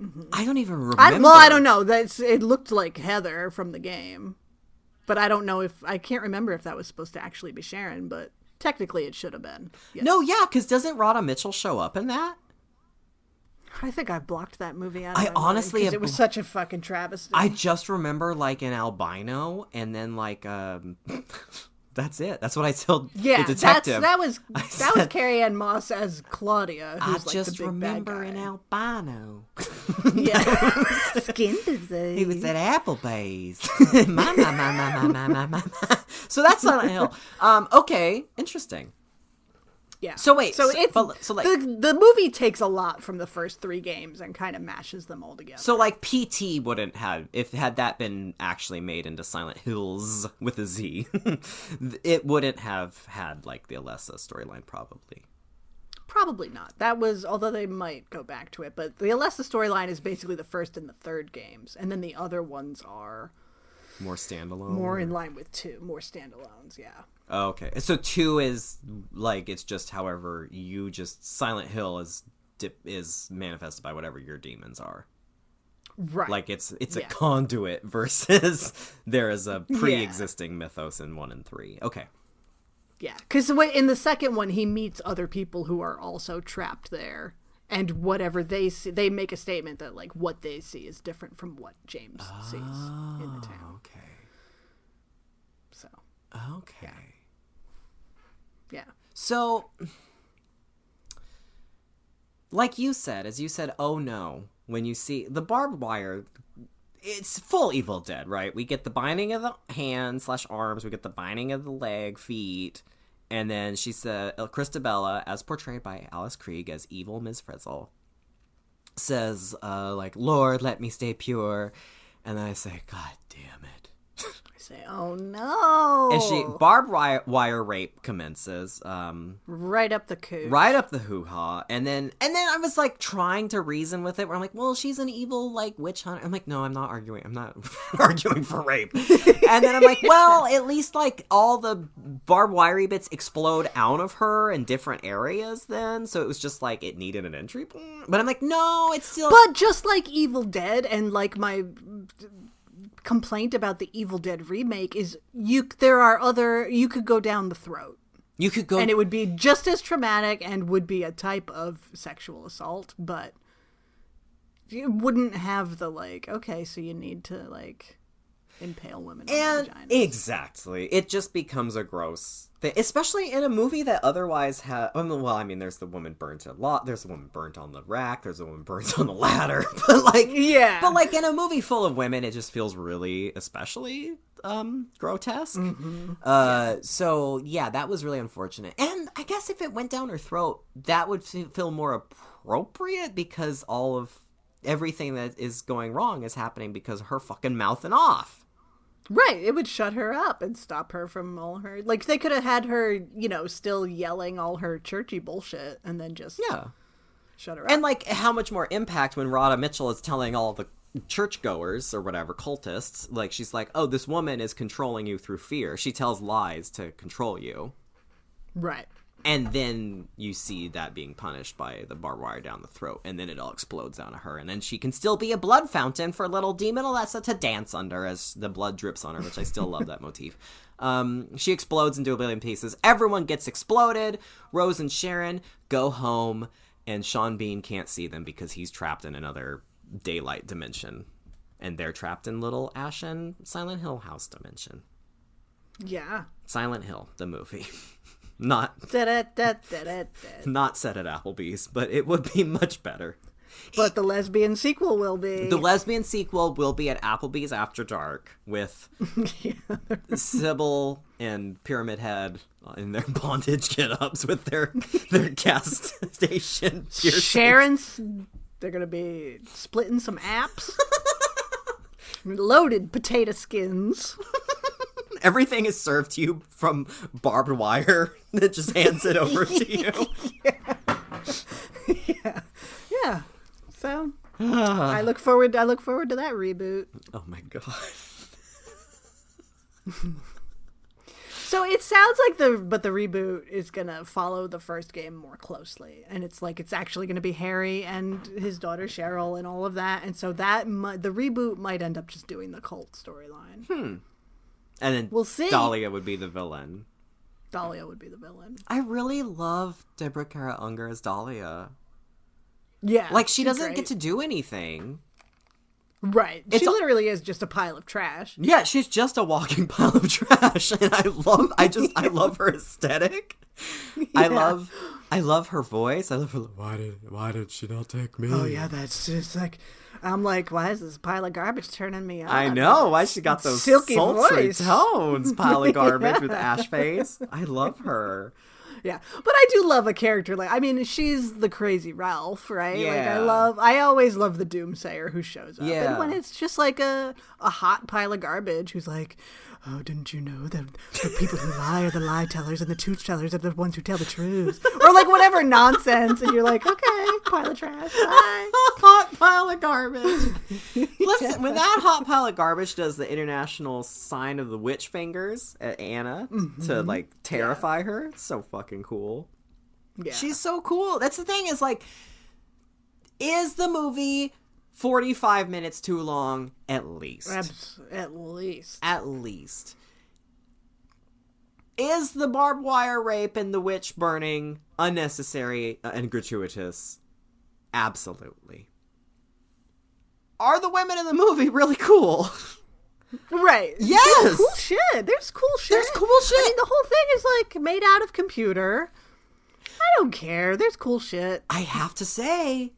Mm-hmm. I don't even remember. I, well i don't know that's it looked like heather from the game but i don't know if i can't remember if that was supposed to actually be sharon but technically it should have been Yes. No, yeah, because doesn't Radha Mitchell show up in that? i think i've blocked that movie out of I mind honestly have- it was such a fucking travesty I just remember like an albino, and then like um, [LAUGHS] that's it. That's what I told Yeah, the detective. That was [LAUGHS] I that was Carrie-Anne Moss as Claudia. I Who's like just the big remember bad an albino. [LAUGHS] Yeah, [LAUGHS] skin disease. He was at Applebee's. my, my, my, my, my, my, my, my. So that's Silent Hill. Um, okay, interesting. Yeah. So wait, so so- it's but- so like- the the movie takes a lot from the first three games and kind of mashes them all together. So like PT wouldn't have if had that been actually made into Silent Hills with a Z, [LAUGHS] it wouldn't have had like the Alessa storyline probably. Probably not. That was although they might go back to it, but the Alessa storyline is basically the first and the third games, and then the other ones are More standalone. more in line with two, more standalones. Yeah. Oh, okay. So two is like it's just however you just Silent Hill is dip, is manifested by whatever your demons are. Right. Like it's it's Yeah. a conduit versus [LAUGHS] there is a pre-existing mythos in one and three. Okay. Yeah, because in the second one, he meets other people who are also trapped there, and whatever they see, they make a statement that like what they see is different from what James sees in the town. Ah, okay. So Okay. yeah, So, like you said, as you said, oh no, when you see the barbed wire, it's full Evil Dead, right? We get the binding of the hand slash arms, we get the binding of the leg, feet, and then she said, uh, Christabella, as portrayed by Alice Krige as evil Ms. Frizzle, says, uh, like, Lord, let me stay pure. And then I say, God damn it. Say, oh no, And she, barbed wire, wire rape commences. Um, right up the coo. right up the hoo ha, and then and then I was like trying to reason with it. Where I'm like, well, she's an evil like witch hunter. I'm like, no, I'm not arguing. I'm not [LAUGHS] arguing for rape. and then I'm like, [LAUGHS] well, at least like all the barbed wiry bits explode out of her in different areas. Then, so it was just like it needed an entry point. But I'm like, no, it's still. But just like Evil Dead, and like my complaint about the Evil Dead remake is, you there are other you could go down the throat. you could go. and it would be just as traumatic and would be a type of sexual assault but you wouldn't have the like okay so you need to like impale women on and exactly. It just becomes a gross thing especially in a movie that otherwise had well i mean there's the woman burnt a lot there's the woman burnt on the rack there's the woman [LAUGHS] burnt on the ladder [LAUGHS] but like Yeah. but like in a movie full of women it just feels really especially um grotesque. Mm-hmm. uh so yeah that was really unfortunate. And i guess if it went down her throat that would fe- feel more appropriate because all of everything that is going wrong is happening because of her fucking mouthing off right it would shut her up and stop her from all her like they could have had her you know still yelling all her churchy bullshit and then just yeah shut her up And like how much more impact when Radha Mitchell is telling all the churchgoers or whatever cultists, like she's like, "Oh, this woman is controlling you through fear. She tells lies to control you." right And then you see that being punished by the barbed wire down the throat, and then it all explodes out of her, and then she can still be a blood fountain for little demon Alessa to dance under as the blood drips on her, which I still love that [LAUGHS] motif. Um, she explodes into a billion pieces. Everyone gets exploded. Rose and Sharon go home, and Sean Bean can't see them because he's trapped in another daylight dimension, and they're trapped in little Ashen Silent Hill house dimension. yeah Silent Hill, the movie. [LAUGHS] Not not set at Applebee's, but it would be much better. But the lesbian sequel will be. The lesbian sequel will be at Applebee's After Dark with [LAUGHS] Sybil and Pyramid Head in their [LAUGHS] bondage get-ups with their their gas [LAUGHS] station piercings. Sharon's. They're gonna be splitting some apps. Loaded potato skins. Everything is served to you from barbed wire [LAUGHS] that just hands it over to [LAUGHS] you. [LAUGHS] Yeah. Yeah. So [SIGHS] I look forward. I look forward to that reboot. Oh my god. So it sounds like the but the reboot is gonna follow the first game more closely, and it's like it's actually gonna be Harry and his daughter Cheryl and all of that, and so that the reboot might end up just doing the cult storyline. Hmm. And then We'll see. Dahlia would be the villain. Dahlia would be the villain. I really love Deborah Kara Unger as Dahlia. Yeah, Like she doesn't great. get to do anything. right. It's she literally is just a pile of trash. Yeah, she's just a walking [LAUGHS] pile of trash, and I love. I just I [LAUGHS] love her aesthetic. I love. I love her voice. I love her. Why did Why did she not take me? Oh yeah, that's just like I'm like, why is this pile of garbage turning me on? I know why she got those Silky sultry voice. tones. Pile of [LAUGHS] garbage with ash face. I love [LAUGHS] her. Yeah, but I do love a character like I mean, she's the crazy Ralph, right? Like I love, I always love the Doomsayer who shows up, Yeah. and when it's just like a a hot pile of garbage who's like, "Oh, didn't you know that the people who lie are the lie tellers and the truth tellers are the ones who tell the truth," or like whatever nonsense, and you're like, "Okay, pile of trash, bye." [LAUGHS] hot pile of garbage. [LAUGHS] Listen, when that hot pile of garbage does the international sign of the witch fingers at Anna Mm-hmm. to like terrify her, it's so fucking cool. Yeah, She's so cool. That's the thing is like, is the movie 45 minutes too long? At least. At least. At least. Is the barbed wire rape and the witch burning unnecessary and gratuitous? Absolutely. Are the women in the movie really cool? Right. Yes! There's cool shit. There's cool shit. There's cool shit. I mean, the whole thing is like made out of computer. I don't care. There's cool shit. I have to say,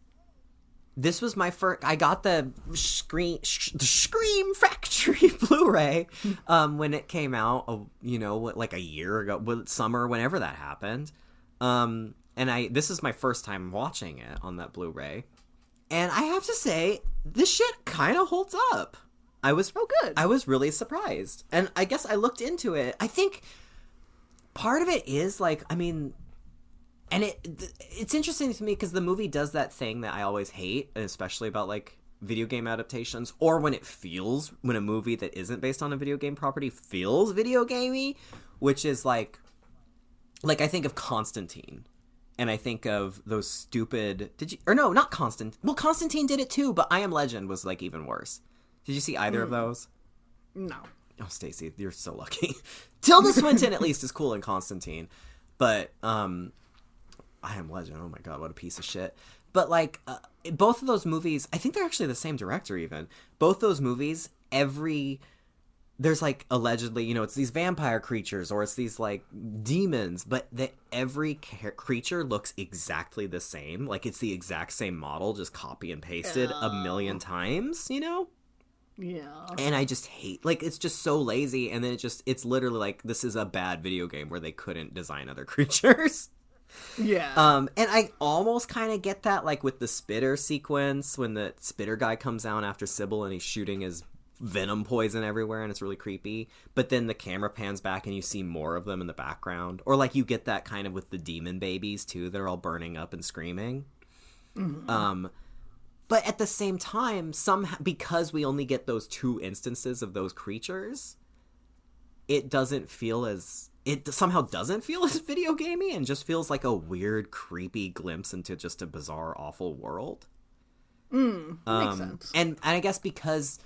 this was my first. I got the Scream sh- the Scream [LAUGHS] Factory Blu-ray um, when it came out. You know, like a year ago, summer, whenever that happened. Um, and I this is my first time watching it on that Blu-ray, and I have to say, this shit kind of holds up. I was Oh, good. I was really surprised, and I guess I looked into it. I think part of it is like, I mean, and it th- it's interesting to me because the movie does that thing that I always hate, especially about like video game adaptations, or when it feels when a movie that isn't based on a video game property feels video gamey, which is like, like I think of Constantine, and I think of those stupid. Did you or no? Not Constantine. Well, Constantine did it too, but I Am Legend was like even worse. Did you see either of those? No. Oh, Stacie, you're so lucky. [LAUGHS] Tilda Swinton at least is cool in Constantine, but um, I Am Legend. Oh my god, what a piece of shit. But like uh, both of those movies, I think they're actually the same director. Even both those movies, every there's like allegedly, you know, it's these vampire creatures or it's these like demons, but that every ca- creature looks exactly the same. Like it's the exact same model, just copy and pasted a million times. You know Yeah. and I just hate like it's just so lazy and then it just it's literally like this is a bad video game where they couldn't design other [LAUGHS] creatures. Yeah. Um and I almost kind of get that like with the spitter sequence when the spitter guy comes out after Sybil and he's shooting his venom poison everywhere and it's really creepy. But then the camera pans back and you see more of them in the background or like you get that kind of with the demon babies too that are all burning up and screaming. Um but at the same time somehow because we only get those two instances of those creatures it doesn't feel as it somehow doesn't feel [LAUGHS] as video gamey and just feels like a weird creepy glimpse into just a bizarre awful world Makes um, sense. and, and i guess because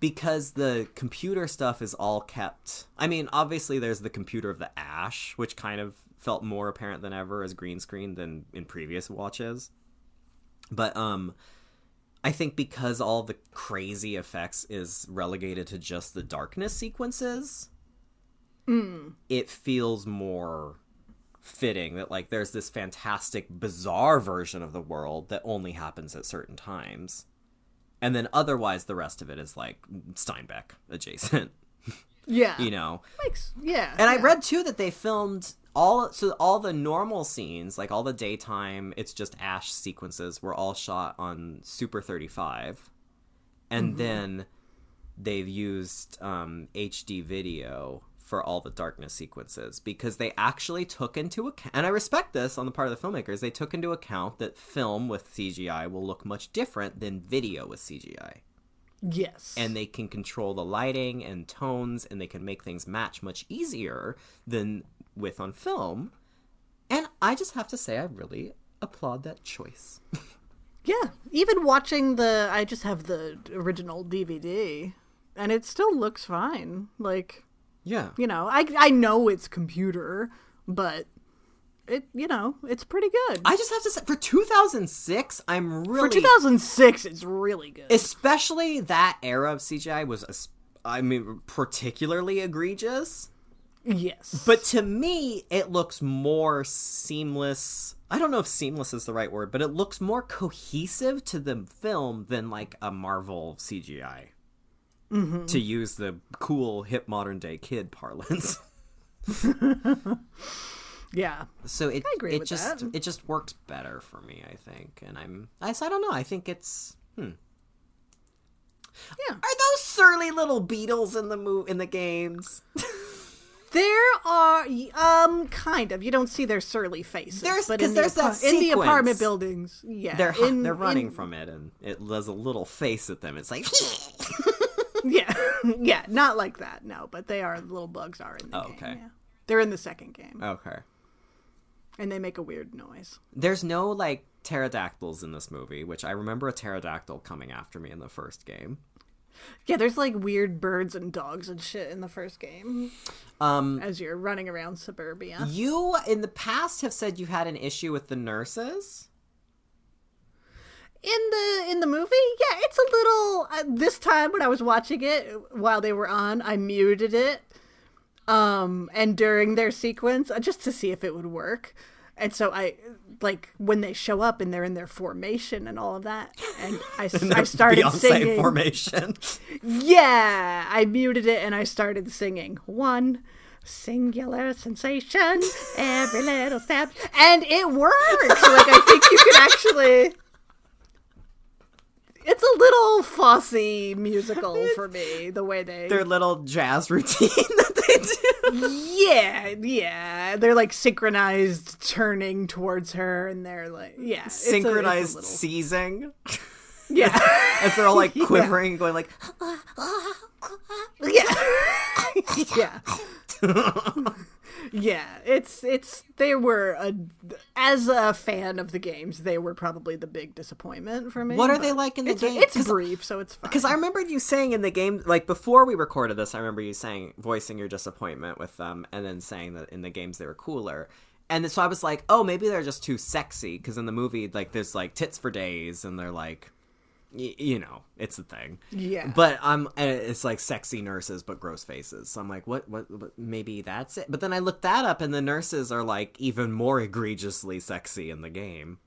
because the computer stuff is all kept i mean obviously there's the computer of the ash which kind of felt more apparent than ever as green screen than in previous watches but um i think because all the crazy effects is relegated to just the darkness sequences it feels more fitting that like there's this fantastic bizarre version of the world that only happens at certain times and then otherwise the rest of it is like steinbeck adjacent [LAUGHS] Yeah. you know Makes, yeah. and I read too that they filmed all so all the normal scenes, like all the daytime, it's just Ash sequences were all shot on Super 35. And then they've used um, HD video for all the darkness sequences because they actually took into account and I respect this on the part of the filmmakers, they took into account that film with CGI will look much different than video with CGI Yes. and they can control the lighting and tones and they can make things match much easier than with on film and i just have to say i really applaud that choice [LAUGHS] Yeah, even watching the, I just have the original DVD, and it still looks fine. Like, yeah you know, I I know it's computer, but it, you know, it's pretty good. i just have to say for 2006 i'm really For 2006, it's really good. especially that era of cgi was i mean particularly egregious yes, But to me, it looks more seamless. I don't know if seamless is the right word, but it looks more cohesive to the film than like a Marvel CGI. Mm-hmm. To use the cool hip modern day kid parlance. [LAUGHS] yeah, So it it just that. it just works better for me, I think. And I'm I, I don't know. I think it's hmm. yeah. Are those surly little beetles in the mo- in the games? [LAUGHS] There are um kind of you don't see their surly faces, There's- but in the, there's that in the apartment buildings, yeah, They're in- they're running in- from it and it does a little face at them. It's like [LAUGHS] yeah, [LAUGHS] yeah, not like that, no, but they are little bugs are in the Oh, game. okay. yeah. They're in the second game, Okay. and they make a weird noise. There's no like pterodactyls in this movie, which I remember a pterodactyl coming after me in the first game. Yeah, there's like weird birds and dogs and shit in the first game Um, as you're running around suburbia. you in the past have said you had an issue with the nurses. In the in the movie, yeah, it's a little. Uh, this time when I was watching it while they were on, I muted it, um, and during their sequence, uh, just to see if it would work. And so I like when they show up and they're in their formation and all of that, and I, [LAUGHS] I started Beyonce singing. formation. [LAUGHS] Yeah, I muted it and I started singing one singular sensation, every little step, and it works. like I think you can actually. It's a little fussy musical [LAUGHS] for me, the way they. Their little jazz routine [LAUGHS] that they do. yeah, yeah, they're like synchronized, turning towards her, and they're like, yeah, it's a- it's a Synchronized seizing yeah, [LAUGHS] as they're all like quivering, going like. yeah, yeah. Yeah, it's it's they were a as a fan of the games, they were probably the big disappointment for me. What are they like in the it's, game? It's brief, so it's fine. Because I remember you saying in the game, like before we recorded this, I remember you saying, voicing your disappointment with them, and then saying that in the games they were cooler. And so I was like, oh, maybe they're just too sexy. Because in the movie, like, there's like tits for days, and they're like, y- you know, it's a thing. Yeah. But I'm, um, it's like sexy nurses, but gross faces. So I'm like, what, what, what? Maybe that's it. But then I looked that up, and the nurses are like even more egregiously sexy in the game.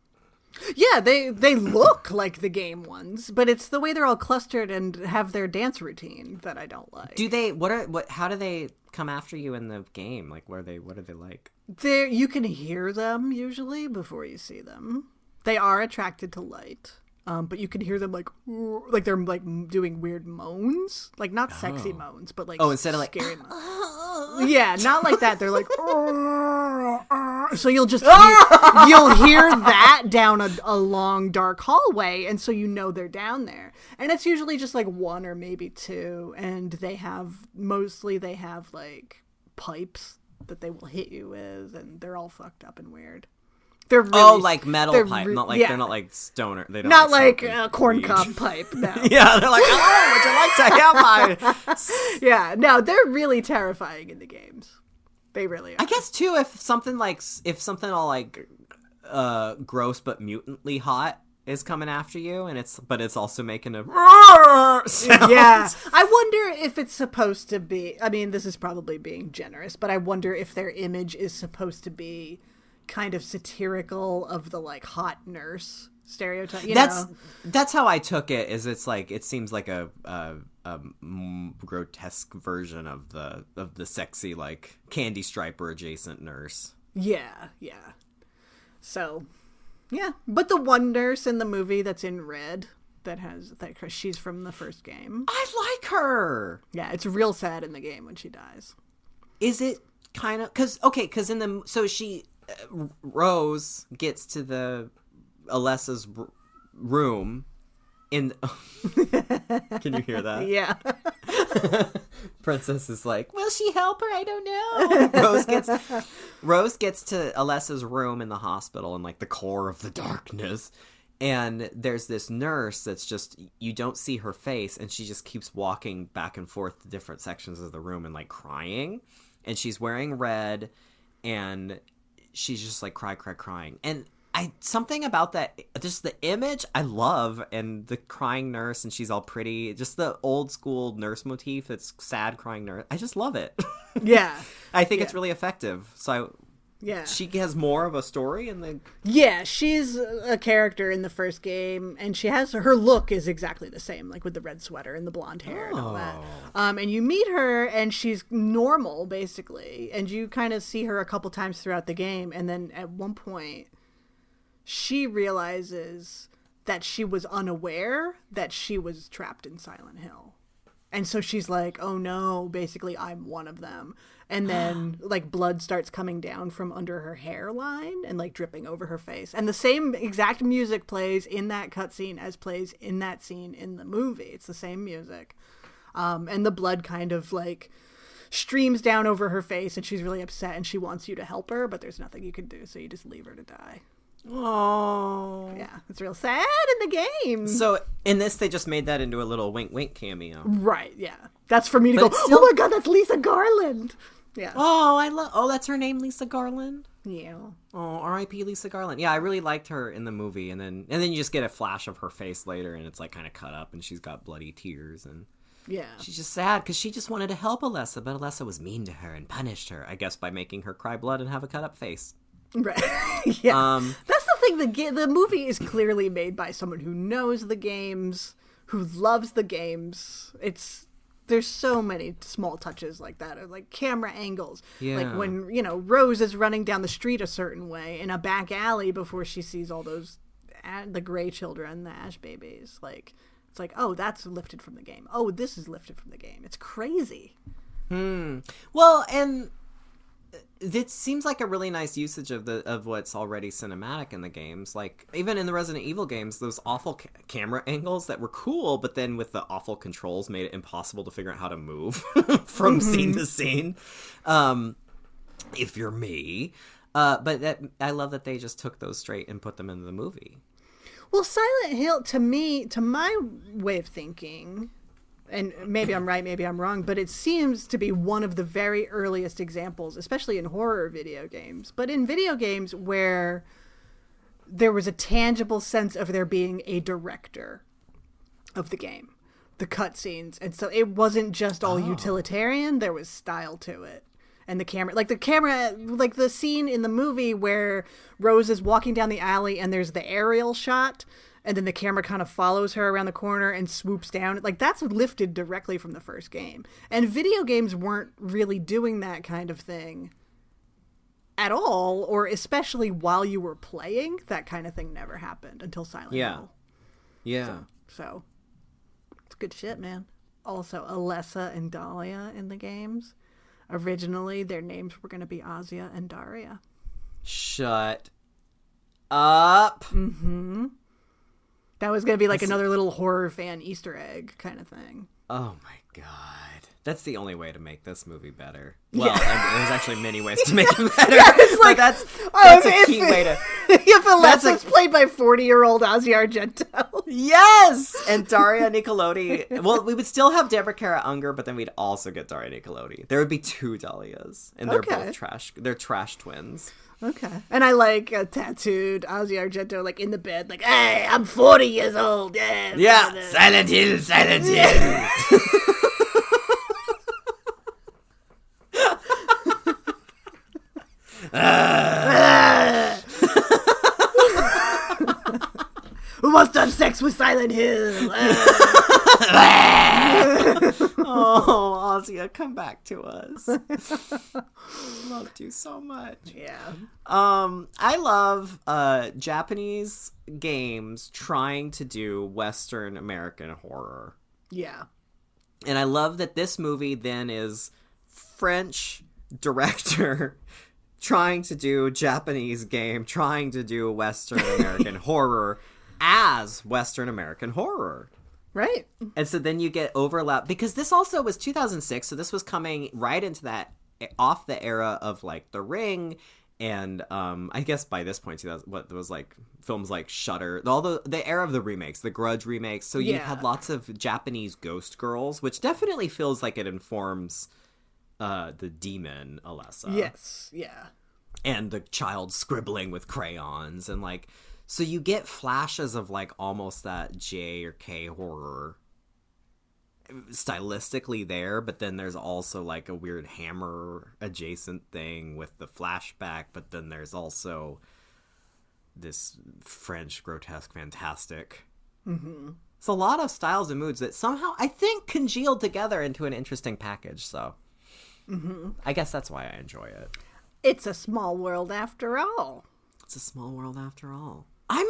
yeah, they they look like the game ones, but it's the way they're all clustered and have their dance routine that I don't like. Do they? What are? What? How do they come after you in the game? Like, what are they? What are they like? There, you can hear them usually before you see them. They are attracted to light, um, but you can hear them like like they're like doing weird moans, like not sexy moans, but like Oh, instead of, like, scary [LAUGHS] moans. yeah, not like that. They're like [LAUGHS] so you'll just [LAUGHS] hear, you'll hear that down a, a long dark hallway, and so you know they're down there. And it's usually just like one or maybe two, and they have mostly they have like pipes that they will hit you with, and they're all fucked up and weird. They're really, oh, like metal pipe, re- not like yeah. they're not like stoner. They don't not like smoke a corn cob pipe. [LAUGHS] No. yeah, they're like, oh, would you like to have my? [LAUGHS] yeah, no, they're really terrifying in the games. They really are. I guess too, if something like if something all like uh gross but mutantly hot is coming after you, and it's but it's also making a [LAUGHS] sound. Yeah. I wonder if it's supposed to be. I mean, this is probably being generous, but I wonder if their image is supposed to be kind of satirical of the like hot nurse stereotype. You that's know? that's how I took it. Is it's like it seems like a, a, a grotesque version of the of the sexy like candy striper adjacent nurse. Yeah, yeah. So, yeah. But the one nurse in the movie that's in red that has that she's from the first game. I like her. Yeah, it's real sad in the game when she dies. Is it kind of because okay? Because in the so she Rose gets to the Alessa's r- room in. [LAUGHS] Can you hear that? [LAUGHS] Yeah. [LAUGHS] Princess is like, "Will she help her? I don't know." Rose gets Rose gets to Alessa's room in the hospital in like the core of the darkness. And there's this nurse that's just you don't see her face and she just keeps walking back and forth to different sections of the room and like crying. And she's wearing red and she's just like cry cry crying. And I something about that just the image I love and the crying nurse and she's all pretty just the old school nurse motif that's sad crying nurse I just love it [LAUGHS] yeah. I think it's really effective so Yeah. she has more of a story in the Yeah, she's a character in the first game, and she has her look is exactly the same, like with the red sweater and the blonde hair and all that. Um, and you meet her, and she's normal basically, and you kind of see her a couple times throughout the game, and then at one point, she realizes that she was unaware that she was trapped in Silent Hill. And so she's like, "Oh no, basically I'm one of them." And [GASPS] then like blood starts coming down from under her hairline and like dripping over her face. And the same exact music plays in that cutscene as plays in that scene in the movie. It's the same music. Um, and the blood kind of like streams down over her face and she's really upset and she wants you to help her, but there's nothing you can do, so you just leave her to die. oh Yeah, it's real sad in the game. so in this they just made that into a little wink wink cameo Right, yeah. That's for me to But go, still- oh my god, that's Lisa Garland. Yeah. oh I love oh that's her name Lisa Garland Yeah. Oh, R.I.P. Lisa Garland. Yeah, I really liked her in the movie, and then and then you just get a flash of her face later, and it's like kind of cut up, and she's got bloody tears, and Yeah. she's just sad because she just wanted to help Alessa, but Alessa was mean to her and punished her, I guess, by making her cry blood and have a cut up face. Right. [LAUGHS] yeah. Um, That's the thing. The ga- the movie is clearly made by someone who knows the games, who loves the games. It's there's so many small touches like that, or like camera angles. Yeah. Like when you know Rose is running down the street a certain way in a back alley before she sees all those the gray children, the ash babies. Like it's like oh that's lifted from the game. Oh this is lifted from the game. It's crazy. hmm well, and it seems like a really nice usage of the of what's already cinematic in the games. Like even in the Resident Evil games, those awful ca- camera [LAUGHS] angles that were cool, but then with the awful controls, made it impossible to figure out how to move [LAUGHS] from scene to scene. Um, if you're me. Uh, but that I love that they just took those straight and put them into the movie. Well, Silent Hill, to me, to my way of thinking, and maybe I'm right, maybe I'm wrong, but it seems to be one of the very earliest examples, especially in horror video games, but in video games where there was a tangible sense of there being a director of the game, the cutscenes. And so it wasn't just all oh. utilitarian, there was style to it. And the camera, like the camera, like the scene in the movie where Rose is walking down the alley and there's the aerial shot, and then the camera kind of follows her around the corner and swoops down. Like that's lifted directly from the first game. And video games weren't really doing that kind of thing at all, or especially while you were playing. That kind of thing never happened until Silent Yeah. Hill. Yeah. So it's good shit, man. Also, Alessa and Dahlia in the games. Originally, their names were going to be Asia and Daria. Shut up. Mm-hmm. That was going to be like another little horror fan Easter egg kind of thing. Oh my god. That's the only way to make this movie better. Well, and there's actually many ways to make [LAUGHS] it better. yeah, it's like- that's Oh, that's a key way to [LAUGHS] if That's Alessa's played by 40 year old Asia Argento. Yes, and Daria Nicolodi. Well, we would still have Deborah Kara Unger, but then we'd also get Daria Nicolodi. There would be two Dahlias, and they're Okay. both trash. They're trash twins. Okay. And I like a tattooed Asia Argento, like in the bed, like, hey, I'm 40 years old. Yeah. Yeah, Silent Hill, Silent Hill. Who [LAUGHS] [LAUGHS] ah. To have sex with Silent Hill? [LAUGHS] [LAUGHS] oh, Ozia, come back to us. [LAUGHS] Loved you so much. yeah. Um, I love uh Japanese games trying to do Western American horror. Yeah. And I love that this movie then is French director trying to do Japanese game, trying to do Western American horror as Western American horror. Right. And so then you get overlap because this also was 2006, so this was coming right into that off the era of like The Ring and um I guess by this point 2000 what was like films like Shutter, all the the era of the remakes, the Grudge remakes. So you Yeah. had lots of Japanese ghost girls, which definitely feels like it informs uh the demon Alessa yes. Yeah. and the child scribbling with crayons and like so you get flashes of like almost that J or K horror stylistically there but then there's also like a weird hammer adjacent thing with the flashback but then there's also this French grotesque fantastic mm-hmm. it's a lot of styles and moods that somehow I think congealed together into an interesting package so I guess that's why I enjoy it It's a small world after all. it's a small world after all. I'm.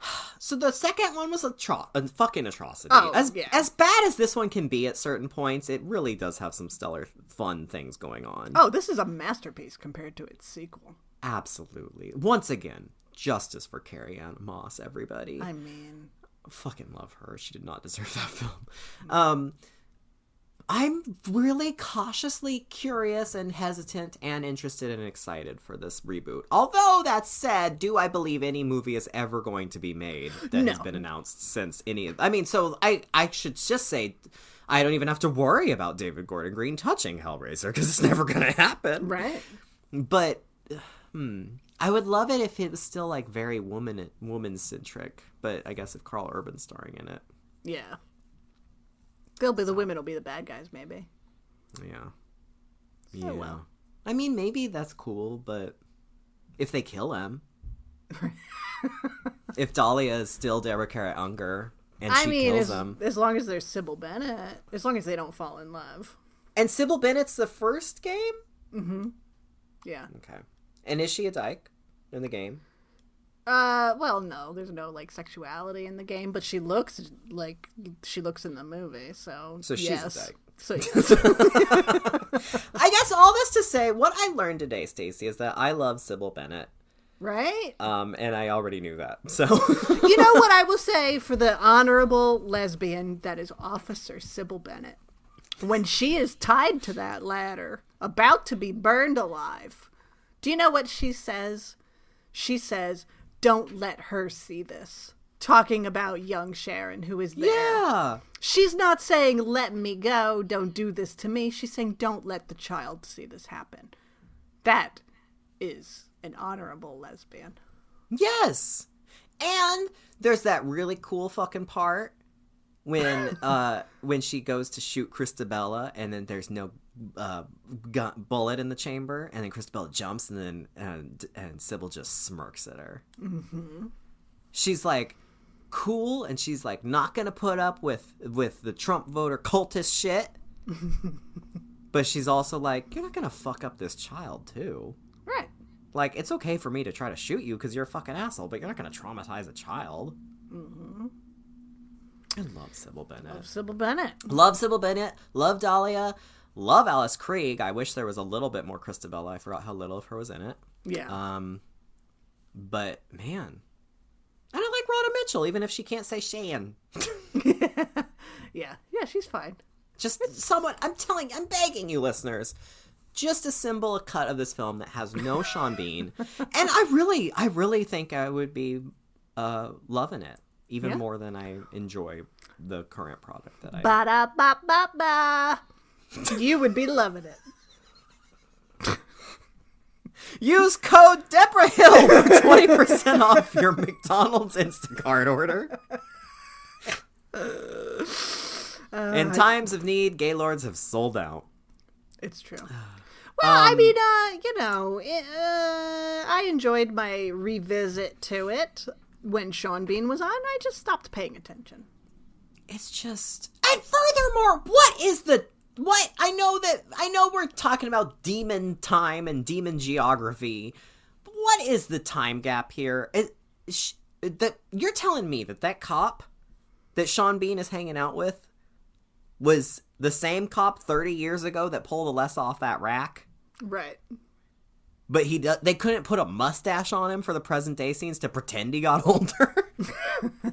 [SIGHS] So the second one was a, tro- a fucking atrocity. Oh, as yeah. as bad as this one can be at certain points, it really does have some stellar, fun things going on. Oh, this is a masterpiece compared to its sequel. Absolutely. Once again, justice for Carrie-Anne Moss. Everybody, I mean, fucking love her. She did not deserve that [LAUGHS] film. Um, I'm really cautiously curious and hesitant and interested and excited for this reboot. Although that said, do I believe any movie is ever going to be made that has been announced since any of I mean, so I I should just say I don't even have to worry about David Gordon Green touching Hellraiser because it's never going to happen. right? But hmm, I would love it if it was still like very woman woman centric. But I guess if Karl Urban's starring in it, Yeah. They'll be the women will be the bad guys, maybe. yeah, So well. I mean, maybe that's cool, but if they kill him, [LAUGHS] if Dahlia is still Deborah Kara Unger and I she mean, kills as, him, as long as there's Sybil Bennett, as long as they don't fall in love. and Sybil Bennett's the first game, Mm-hmm. Yeah. okay, and is she a dyke in the game? Uh, well, no, there's no like sexuality in the game, but she looks like she looks in the movie, so So she's a yes. dyke. So [LAUGHS] yes. I guess all this to say, what I learned today, Stacie, is that I love Sybil Bennett. right? Um, and I already knew that. So [LAUGHS] You know what I will say for the honorable lesbian that is Officer Sybil Bennett? When she is tied to that ladder, about to be burned alive, do you know what she says? She says, Don't let her see this. Talking about young Sharon, who is there. yeah, She's not saying, let me go, don't do this to me. She's saying, don't let the child see this happen. That is an honorable lesbian. yes. And there's that really cool fucking part when [LAUGHS] uh when she goes to shoot Christabella and then there's no uh gun, bullet in the chamber and then Christabella jumps and then and and Sybil just smirks at her. Mm-hmm. She's like cool and she's like not gonna put up with with the Trump voter cultist shit. [LAUGHS] but she's also like you're not gonna fuck up this child too. Right. Like, it's okay for me to try to shoot you because you're a fucking asshole, but you're not to traumatize a child. Mm-hmm. I love Sybil Bennett. Love Sybil Bennett. Love Sybil Bennett. Love Dahlia. Love Alice Krige. I wish there was a little bit more Christabella. I forgot how little of her was in it. Yeah. Um, but man, and I like Radha Mitchell, even if she can't say Shan. [LAUGHS] yeah. Yeah, she's fine. Just someone. I'm telling. I'm begging you, listeners. Just assemble a cut of this film that has no Sean Bean, [LAUGHS] and I really, I really think I would be uh, loving it. even Yeah. more than I enjoy the current product that I. Ba da ba ba ba. You would be loving it. Use code Debra Hill for [LAUGHS] twenty percent off your McDonald's Instacart order. In times of need, Gaylords have sold out. It's true. [SIGHS] Well, Um, I mean, uh, you know, it, uh, I enjoyed my revisit to it when Sean Bean was on. I just stopped paying attention. It's just and furthermore, what is the what? I know that I know we're talking about demon time and demon geography. But what is the time gap here? It, sh- that you're telling me that that cop that Sean Bean is hanging out with was the same cop 30 years ago that pulled Alessa off that rack? Right. But he they couldn't put a mustache on him for the present day scenes to pretend he got [LAUGHS] older. [LAUGHS]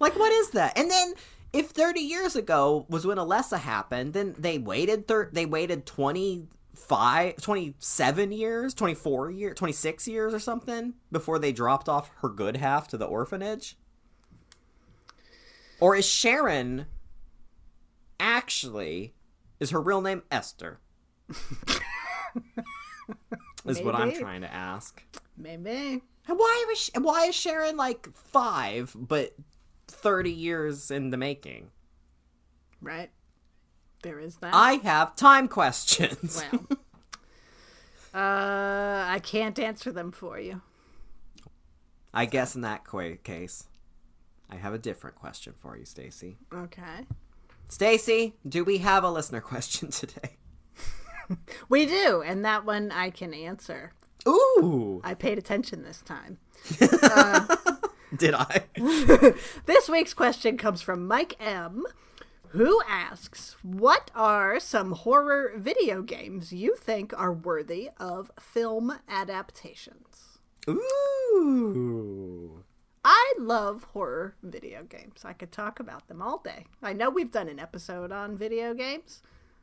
like what is that? And then if 30 years ago was when Alessa happened, then they waited thir- they waited 25 27 years, 24 years, 26 years or something before they dropped off her good half to the orphanage. Or is Sharon actually is her real name Esther? [LAUGHS] is what I'm trying to ask. Maybe. And why was Sh- why is Sharon like five but thirty years in the making? Right. There is that. I have time questions. well. [LAUGHS] uh, I can't answer them for you. I guess in that qu- case, I have a different question for you, Stacie. Okay. Stacie, do we have a listener question today? [LAUGHS] We do, and that one I can answer. Ooh, I paid attention this time. [LAUGHS] [LAUGHS] did I? [LAUGHS] This week's question comes from Mike M., who asks, What are some horror video games you think are worthy of film adaptations? Ooh. I love horror video games. I could talk about them all day. I know we've done an episode on video games.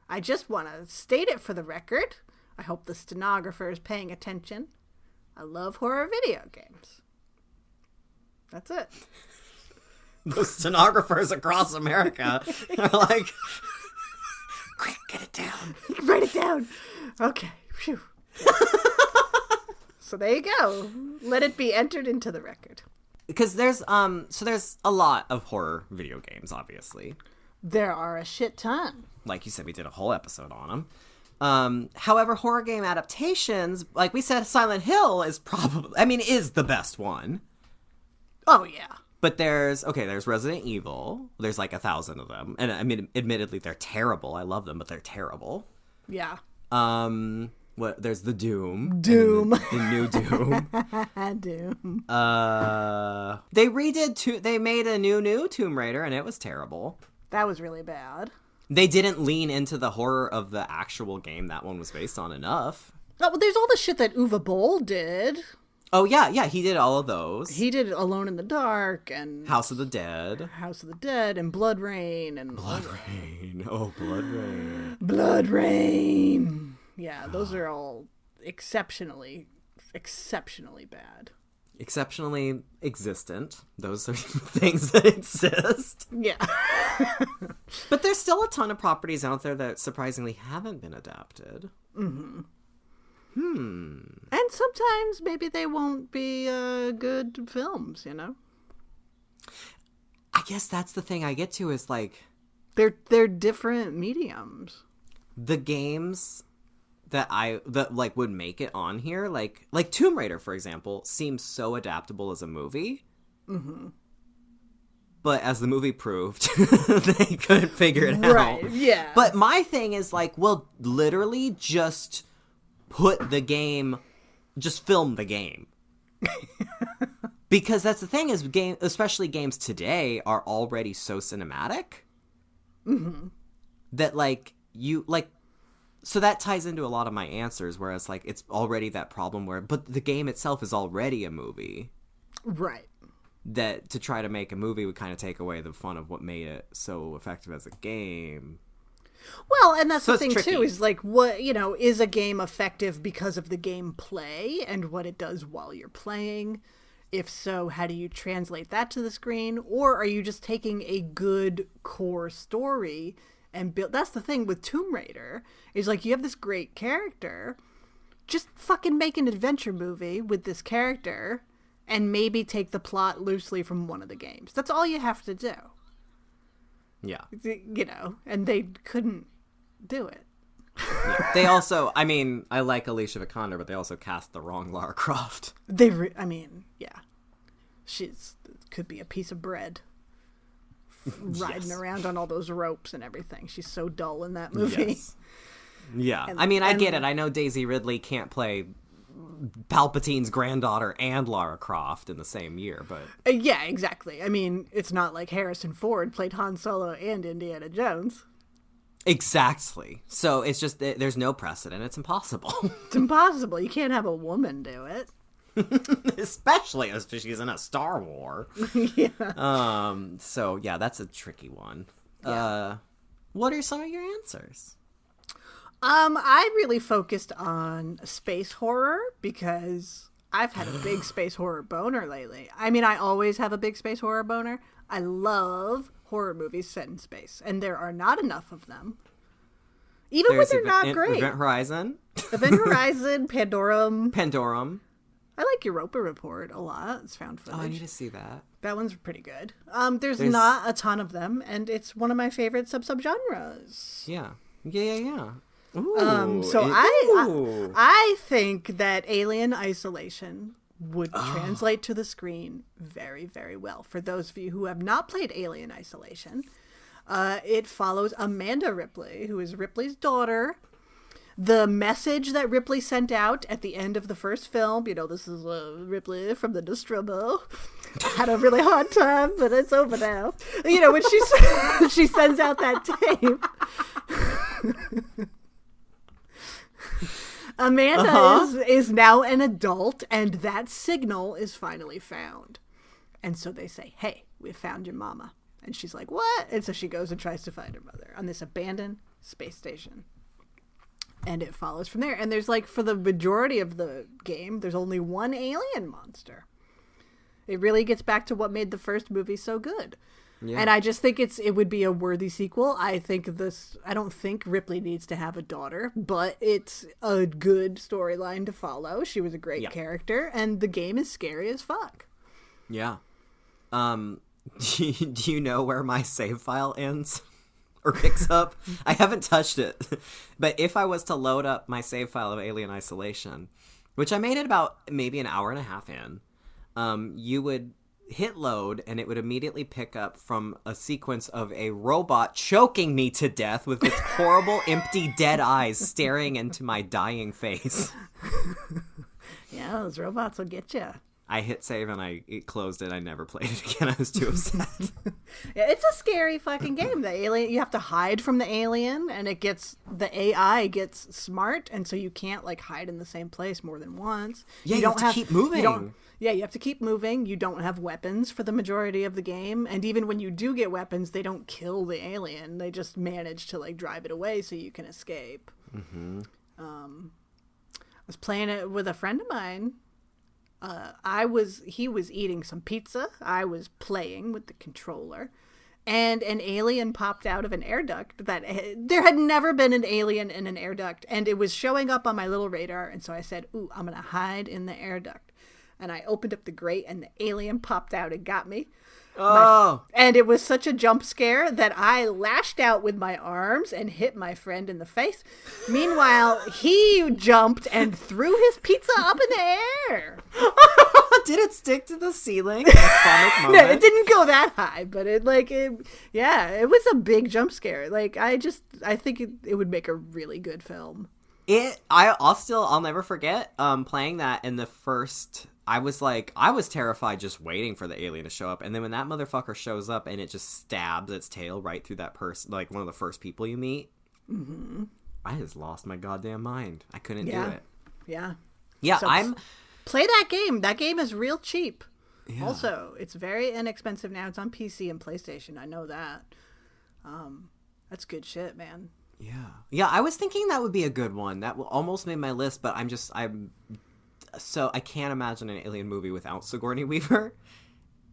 I just want to state it for the record. I hope the stenographer is paying attention. I love horror video games. That's it. The stenographers across America are [LAUGHS] like, quick, get it down. [LAUGHS] Write it down. Okay. Phew. so there you go. Let it be entered into the record. Because there's um, so there's a lot of horror video games, obviously. There are a shit ton. like you said, we did a whole episode on them. Um, however, horror game adaptations, like we said, Silent Hill is probably, I mean, is the best one. Oh yeah. But there's okay, there's Resident Evil. There's like a thousand of them, and I mean, admittedly, they're terrible. I love them, but they're terrible. Yeah. Um, what? There's the Doom. Doom. The, the new Doom. [LAUGHS] I do. uh, they redid. To- they made a new new Tomb Raider, and it was terrible. That was really bad. They didn't lean into the horror of the actual game that one was based on enough. Oh, well, there's all the shit that Uwe Boll did. Oh yeah, yeah, he did all of those. He did Alone in the Dark and House of the Dead. House of the Dead and BloodRayne and Blood Rain. [LAUGHS] Oh, BloodRayne. Blood Rain. Yeah, those are all exceptionally, exceptionally bad. Exceptionally existent. Those are [LAUGHS] things that exist. Yeah. [LAUGHS] But there's still a ton of properties out there that surprisingly haven't been adapted. Mm-hmm. And sometimes maybe they won't be uh, good films, you know? I guess that's the thing I get to is like They're they're different mediums. the games that I that like would make it on here, like like Tomb Raider, for example, seems so adaptable as a movie. Mm-hmm. But as the movie proved, [LAUGHS] they couldn't figure it out. Yeah. But my thing is like, well, literally just put the game, just film the game. [LAUGHS] because that's the thing is game, especially games today are already so cinematic mm-hmm. that like you like. So that ties into a lot of my answers, where it's like it's already that problem where, but the game itself is already a movie. right. That to try to make a movie would kind of take away the fun of what made it so effective as a game. Well, and that's So the thing too is like what you know is a game effective because of the gameplay and what it does while you're playing, If so, how do you translate that to the screen? Or are you just taking a good core story and build? That's the thing with Tomb Raider is like you have this great character, just fucking make an adventure movie with this character and maybe take the plot loosely from one of the games. That's all you have to do. Yeah. You know, and they couldn't do it. They also, I mean, I like Alicia Vikander, but they also cast the wrong Lara Croft. They, re- I mean, yeah, she's could be a piece of bread, [LAUGHS] riding around on all those ropes and everything. She's so dull in that movie. Yes. Yeah. [LAUGHS] And- I mean, I get it. I know Daisy Ridley can't play Palpatine's granddaughter and Lara Croft in the same year, but Uh, yeah, exactly. I mean, it's not like Harrison Ford played Han Solo and Indiana Jones. exactly. So it's just there's no precedent. It's impossible. [LAUGHS] It's impossible. You can't have a woman do it. [LAUGHS] Especially as she's in a Star War. [LAUGHS] yeah. Um, so yeah, that's a tricky one. Uh, what are some of your answers? Um, I really focused on space horror because I've had a big [SIGHS] space horror boner lately. I mean, I always have a big space horror boner. I love horror movies set in space, and there are not enough of them. Even when they're Event- not great. Event Horizon, Event [LAUGHS] Horizon, Pandorum. Pandorum. I like Europa Report a lot. It's found footage. Oh, I need to see that. That one's pretty good. Um, there's, There's- not a ton of them, and it's one of my favorite sub subgenres. Yeah, yeah, yeah, yeah. Ooh, Um, so it- I. I I think that Alien Isolation would Ah. translate to the screen very very well. For those of you who have not played Alien Isolation, uh, it follows Amanda Ripley, who is Ripley's daughter. The message that Ripley sent out at the end of the first film, you know, this is uh, Ripley from the Nostromo. [LAUGHS] Had a really hard time, but it's over now. You know, when she [LAUGHS] she sends out that tape, [LAUGHS] Amanda Uh-huh. is is now an adult, and that signal is finally found. And so they say, "Hey, we found your mama." And she's like, "What?" And so she goes and tries to find her mother on this abandoned space station. And it follows from there. And there's like for the majority of the game, there's only one alien monster. It really gets back to what made the first movie so good. Yeah. And I just think it's it would be a worthy sequel. I think this I don't think Ripley needs to have a daughter, but it's a good storyline to follow. She was a great Yeah. character and the game is scary as fuck. Yeah. Um, [LAUGHS] do you, do you know where my save file ends [LAUGHS] or picks up? [LAUGHS] I haven't touched it, but if I was to load up my save file of Alien Isolation, which I made it about maybe an hour and a half in, um, you would hit load and it would immediately pick up from a sequence of a robot choking me to death with its [LAUGHS] horrible empty dead eyes staring into my dying face. [LAUGHS] Yeah, those robots will get you. I hit save and I it closed it. I never played it again. I was too upset. [LAUGHS] Yeah, it's a scary fucking game. The alien, you have to hide from the alien, and it gets the AI gets smart, and so you can't like hide in the same place more than once. Yeah, you don't have to keep moving. You don't, yeah, you have to keep moving. You don't have weapons for the majority of the game, and even when you do get weapons, they don't kill the alien. They just manage to like drive it away so you can escape. Mm-hmm. Um, I was playing it with a friend of mine uh, I was he was eating some pizza. I was playing with the controller, and an alien popped out of an air duct. That there had never been an alien in an air duct, and it was showing up on my little radar. And so I said, "Ooh, I'm gonna hide in the air duct." And I opened up the grate, and the alien popped out and got me. oh, And it was such a jump scare that I lashed out with my arms and hit my friend in the face. Meanwhile, he jumped and threw his pizza up in the air. [LAUGHS] Did it stick to the ceiling? [LAUGHS] No, it didn't go that high, but it like it, yeah, it was a big jump scare. Like I just I think it, it would make a really good film. It. I. I'll still. I'll never forget. Um, playing that in the first. I was like, I was terrified just waiting for the alien to show up, and then when that motherfucker shows up and it just stabs its tail right through that person, like one of the first people you meet. Mm-hmm. I just lost my goddamn mind. I couldn't Yeah. do it. Yeah. Yeah, So- I'm. Play that game. That game is real cheap. Also, it's very inexpensive now. It's on PC and PlayStation. I know that. Um that's good shit, man. Yeah, yeah. I was thinking that would be a good one. That almost made my list, but I'm just I'm so I can't imagine an alien movie without Sigourney Weaver.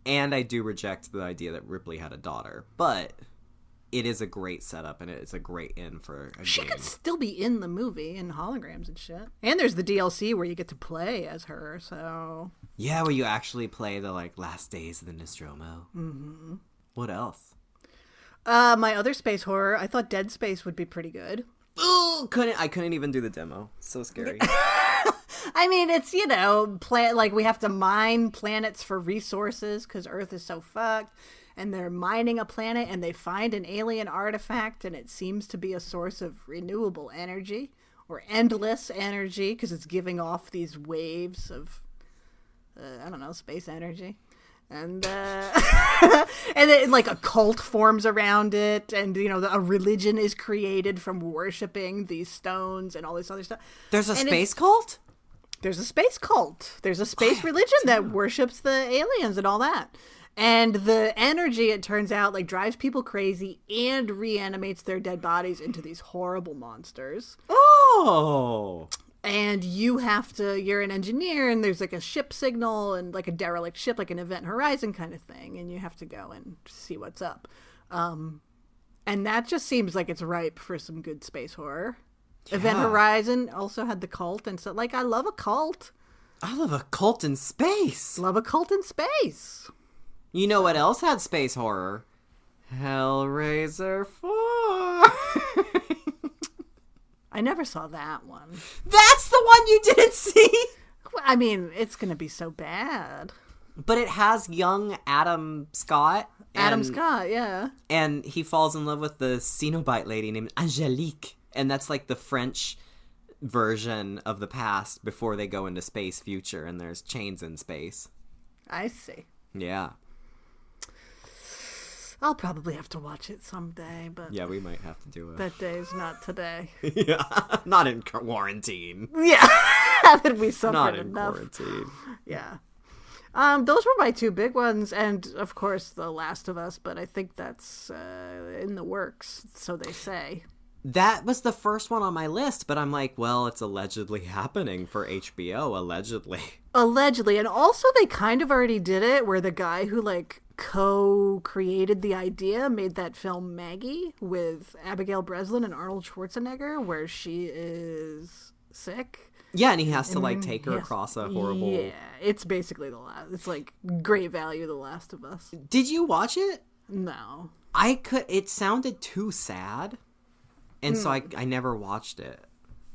And I do reject the idea that Ripley had a daughter, but it is a great setup and it's a great end for a She game. could still be in the movie in holograms and shit. And there's the DLC where you get to play as her. So Yeah, where you actually play the like last days of the Nostromo. Mm-hmm. What else? uh, my other space horror, I thought Dead Space would be pretty good. Ooh, couldn't I couldn't even do the demo. So scary. [LAUGHS] I mean, it's you know, pla- like we have to mine planets for resources because Earth is so fucked, and they're mining a planet and they find an alien artifact, and it seems to be a source of renewable energy or endless energy because it's giving off these waves of, uh, I don't know, space energy. And uh, [LAUGHS] and then like a cult forms around it, and you know a religion is created from worshiping these stones and all this other stuff. There's a And space cult? There's a space cult. There's a space religion that worships the aliens and all that. And the energy, it turns out, like drives people crazy and reanimates their dead bodies into these horrible monsters. Oh. And you have to, you're an engineer, and there's like a ship signal and like a derelict ship, like an Event Horizon kind of thing, and you have to go and see what's up. Um, and that just seems like it's ripe for some good space horror. Event Horizon also had the cult, and so like I love a cult. I love a cult in space. Love a cult in space. You know what else had space horror? Hellraiser 4. [LAUGHS] I never saw that one. That's the one you didn't see. I mean, it's gonna be so bad. But it has young Adam Scott. Adam Scott, yeah. And he falls in love with the Cenobite lady named Angelique. And that's like the French version of the past before they go into space future and there's chains in space. I see. Yeah. I'll probably have to watch it someday, but Yeah, we might have to do it. that day's not today. [LAUGHS] yeah. Not in quarantine. yeah, haven't we suffered Not in enough? quarantine. Yeah. Um, those were my two big ones, and of course, The Last of Us. But I think that's uh, in the works, so they say. That was the first one on my list, but I'm like, well, it's allegedly [LAUGHS] happening for HBO, allegedly. Allegedly, and also they kind of already did it, where the guy who like co-created the idea made that film Maggie with Abigail Breslin and Arnold Schwarzenegger, where she is sick. Yeah, and he has to like take her Yes. across a horrible. Yeah, it's basically the last. It's like great value. The Last of Us. Did you watch it? No, I could. It sounded too sad, and so Hmm. I I never watched it.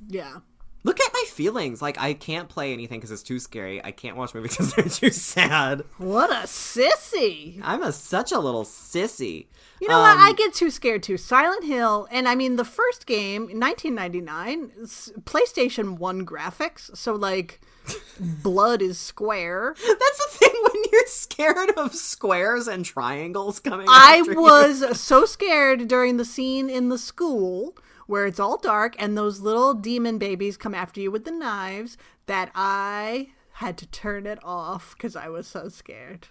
yeah, Look at my feelings. Like I can't play anything because it's too scary. I can't watch movies [LAUGHS] because they're too sad. what a sissy. I'm a such a little sissy. You know what? Um, I get too scared too. Silent Hill, and I mean the first game, 1999, PlayStation One graphics. So like, [LAUGHS] blood is square. That's the thing when you're scared of squares and triangles coming. I after you. was so scared during the scene in the school where it's all dark and those little demon babies come after you with the knives that I had to turn it off because I was so scared.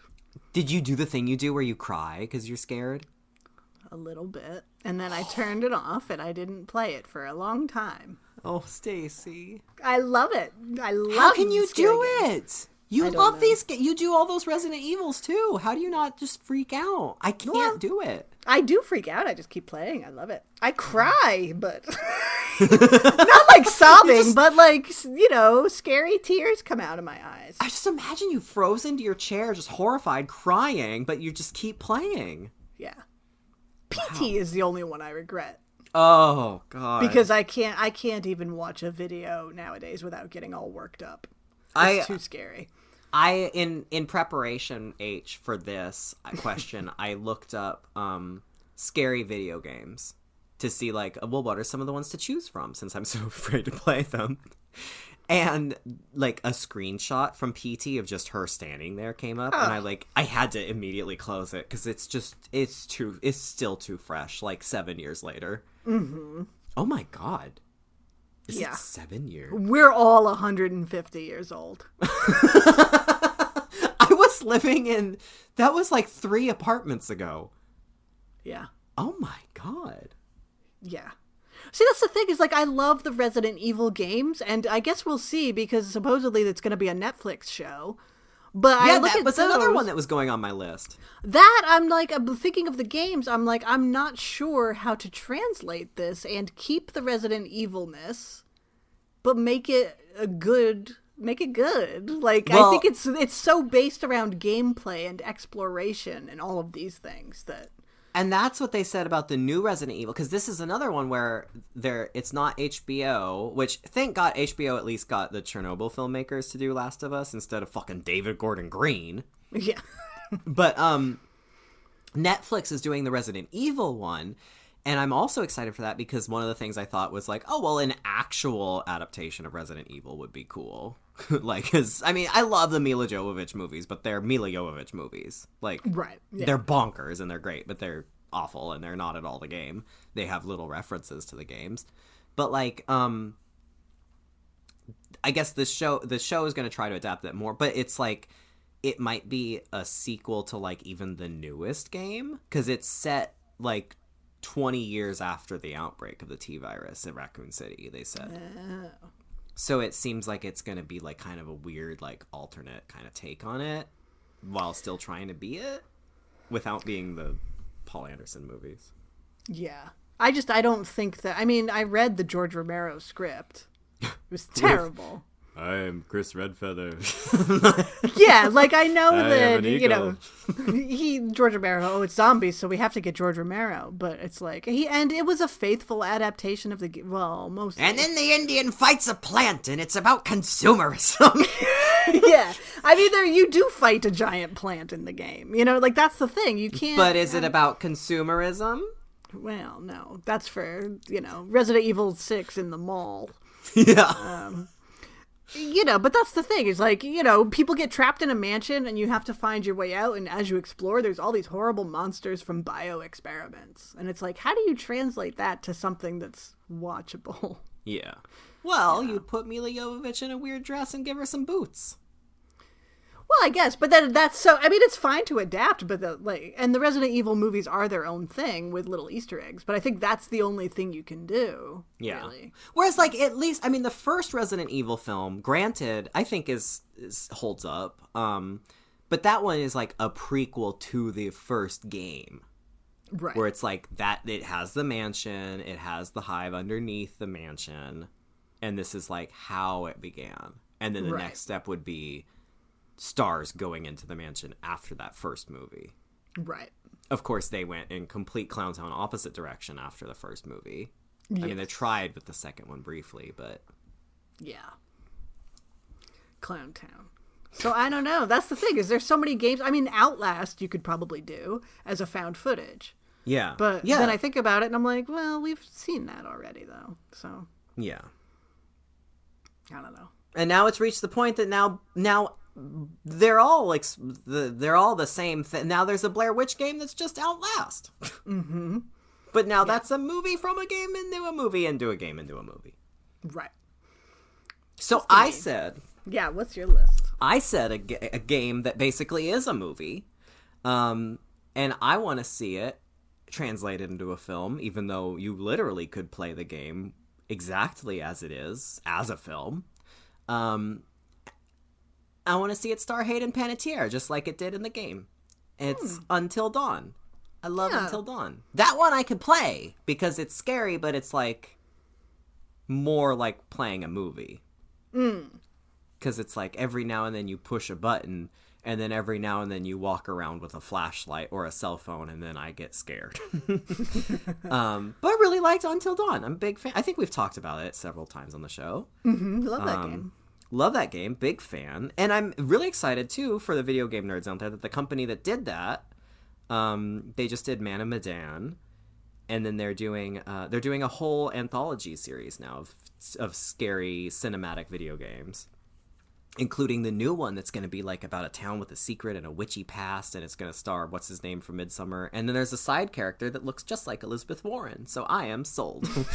Did you do the thing you do where you cry because you're scared? A little bit. And then I turned it off and I didn't play it for a long time. Oh, Stacie. I love it. I love How can you do games. it? You love know. these. ga- You do all those Resident Evils too. How do you not just freak out? I can't Well- do it. I do freak out. I just keep playing. I love it. I cry, but [LAUGHS] [LAUGHS] not like sobbing, but like you know, scary tears come out of my eyes. I just imagine you froze into your chair, just horrified, crying, but you just keep playing. Yeah. PT is the only one I regret Oh God! because I can't. I can't even watch a video nowadays without getting all worked up. I It's too scary. I in in preparation H for this question, I looked up um scary video games to see like well what are some of the ones to choose from since I'm [LAUGHS] so afraid to play them. And like a screenshot from PT of just her standing there came up and I like I had to immediately close it cuz it's just it's too it's still too fresh like 7 years later. Mhm. Oh my god. Is Yeah. it 7 years? We're all 150 years old. [LAUGHS] I was living in that was like three apartments ago. Yeah. Oh my god. Yeah. See, that's the thing is like I love the Resident Evil games, and I guess we'll see because supposedly it's going to be a Netflix show. But I Yeah, look that at was those, another one that was going on my list. that I'm like I'm thinking of the games. I'm like I'm not sure how to translate this and keep the Resident Evilness, but make it a good. Make it good. Like I think it's it's so based around gameplay and exploration and all of these things that And that's what they said about the new Resident Evil because this is another one where there it's not HBO, which thank God HBO at least got the Chernobyl filmmakers to do Last of Us instead of fucking David Gordon Green. yeah. [LAUGHS] But um Netflix is doing the Resident Evil one and I'm also excited for that because one of the things I thought was like, oh well, an actual adaptation of Resident Evil would be cool. [LAUGHS] like, cause I mean, I love the Milla Jovovich movies, but they're Milla Jovovich movies. Like, Right. Yeah. they're bonkers and they're great, but they're awful and they're not at all the game. They have little references to the games. But like um I guess the show the show is going to try to adapt that more, but it's like it might be a sequel to like even the newest game cuz it's set like 20 years after the outbreak of the T virus in Raccoon City, they said. So it seems like it's going to be like kind of a weird like alternate kind of take on it while still trying to be it without being the Paul Anderson movies. Yeah. I just I don't think that I mean I read the George Romero script. [LAUGHS] It was terrible. I'm Chris Redfeather. [LAUGHS] yeah, like I know [LAUGHS] I that you know [LAUGHS] he George Romero. Oh, it's zombies, so we have to get George Romero. But it's like he and it was a faithful adaptation of the g- well, most and then the Indian fights a plant and it's about consumerism. yeah. I mean, there you do fight a giant plant in the game. You know, like that's the thing. You can't. but is it about consumerism? Well, no, that's for you know Resident Evil Six in the mall. Yeah. Um, you know, but that's the thing. Is like, you know, people get trapped in a mansion and you have to find your way out. And as you explore, there's all these horrible monsters from bio experiments. And it's like, how do you translate that to something that's watchable? [LAUGHS] yeah. Well, you put Milla Jovovich in a weird dress and give her some boots. Well, I guess, but then that's so. I mean, it's fine to adapt, but the like, and the Resident Evil movies are their own thing with little Easter eggs. But I think that's the only thing you can do. Yeah. Really. Whereas, like, at least, I mean, the first Resident Evil film, granted, I think is, is holds up. Um, but that one is like a prequel to the first game, Right. where it's like that. It has the mansion, it has the hive underneath the mansion, and this is like how it began. And then the Right. next step would be stars going into the mansion after that first movie. right. Of course, they went in complete Clowntown opposite direction after the first movie. I mean, they tried with the second one briefly, but Yeah. Clown Town. So I don't know. That's the thing. Is there's so many games. I mean, Outlast you could probably do as a found footage. yeah, But yeah, then I think about it and I'm like, well, we've seen that already though. So yeah. I don't know. And now it's reached the point that now now they're all like the they're all the same thing. Now there's a Blair Witch game that's just Outlast. mm-hmm. But now that's a movie from a game into a movie into a game into a movie. Right. So I said Yeah. What's your list? I said a, game that basically is a movie, um, and I want to see it translated into a film, even though you literally could play the game exactly as it is as a film. Um, I want to see it star Hayden Panettiere just like it did in the game. It's Until Dawn. I love Yeah. Until Dawn. That one I could play because it's scary, but it's like more like playing a movie because it's like every now and then you push a button and then every now and then you walk around with a flashlight or a cell phone and then i get scared [LAUGHS] um, but i really liked until dawn i'm a big fan i think we've talked about it several times on the show Mm, Love that Um, game. Love that game big fan. And i'm really excited too for the video game nerds out there that the company that did that um, they just did man of medan. And then they're doing uh, they're doing a whole anthology series now of of scary cinematic video games including the new one that's going to be like about a town with a secret and a witchy past and it's going to star what's his name from midsummer. And then there's a side character that looks just like elizabeth warren so i am sold. [LAUGHS]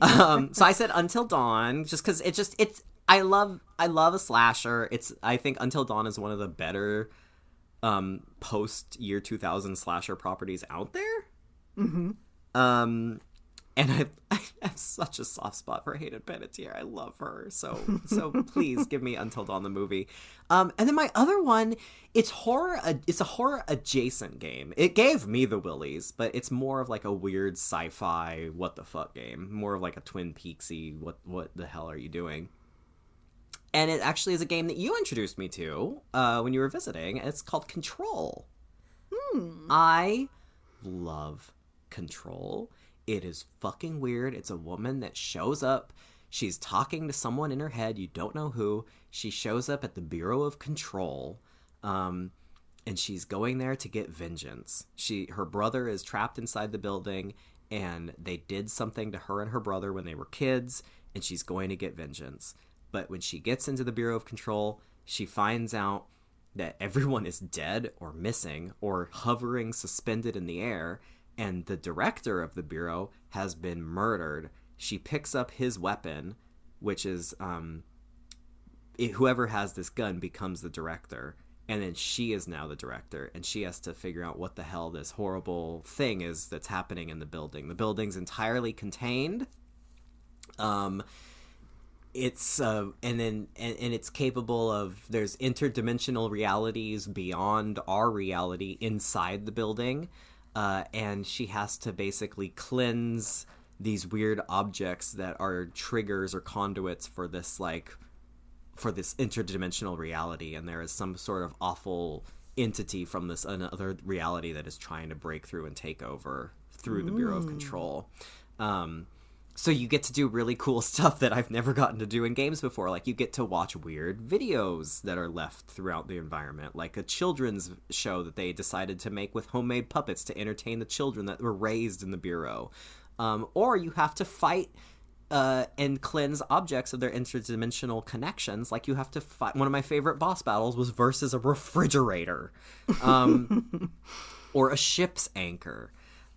Um, so i said until dawn just because it just it's i love i love a slasher it's i think until dawn is one of the better um post year 2000 slasher properties out there um and I, [LAUGHS] I have such a soft spot for Hayden Panettiere. I love her. So so [LAUGHS] please give me Until Dawn the movie. Um, and then my other one, it's horror. It's a horror adjacent game. It gave me the willies, but it's more of like a weird sci-fi what the fuck game. More of like a Twin Peaksy. What what the hell are you doing? And it actually is a game that you introduced me to uh, when you were visiting. It's called Control. I love Control. It is fucking weird. It's a woman that shows up. She's talking to someone in her head. You don't know who. She shows up at the Bureau of Control. Um, and she's going there to get vengeance. She her brother is trapped inside the building and they did something to her and her brother when they were kids and she's going to get vengeance. But when she gets into the Bureau of Control, she finds out that everyone is dead or missing or hovering suspended in the air and the director of the bureau has been murdered. She picks up his weapon, which is um it, whoever has this gun becomes the director and then she is now the director and she has to figure out what the hell this horrible thing is that's happening in the building the building's entirely contained um it's uh and then and, and it's capable of there's interdimensional realities beyond our reality inside the building uh and she has to basically cleanse these weird objects that are triggers or conduits for this like for this interdimensional reality and there is some sort of awful entity from this another reality that is trying to break through and take over through the bureau of control. Um so you get to do really cool [LAUGHS] stuff that I've never gotten to do in games before. Like you get to watch weird videos that are left throughout the environment, like a children's show that they decided to make with homemade puppets to entertain the children that were raised in the bureau. Um, or you have to fight uh, and cleanse objects of their interdimensional connections. Like you have to fight. One of my favorite boss battles was versus a refrigerator, um, [LAUGHS] or a ship's anchor.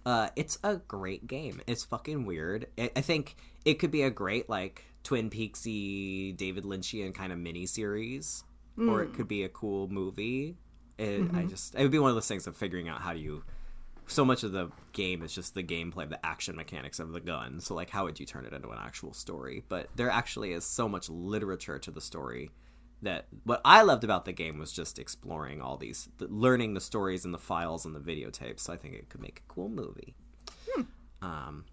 Uh, it's a great game. It's fucking weird. I, I think it could be a great like Twin Peaksy, David Lynchian kind of mini series, or it could be a cool movie. It, I just it would be one of those things of figuring out how do you. So much of the game is just the gameplay, the action mechanics of the gun. So like, how would you turn it into an actual story? But there actually is so much literature to the story that what I loved about the game was just exploring all these, th- learning the stories and the files and the videotapes. So I think it could make a cool movie. Um,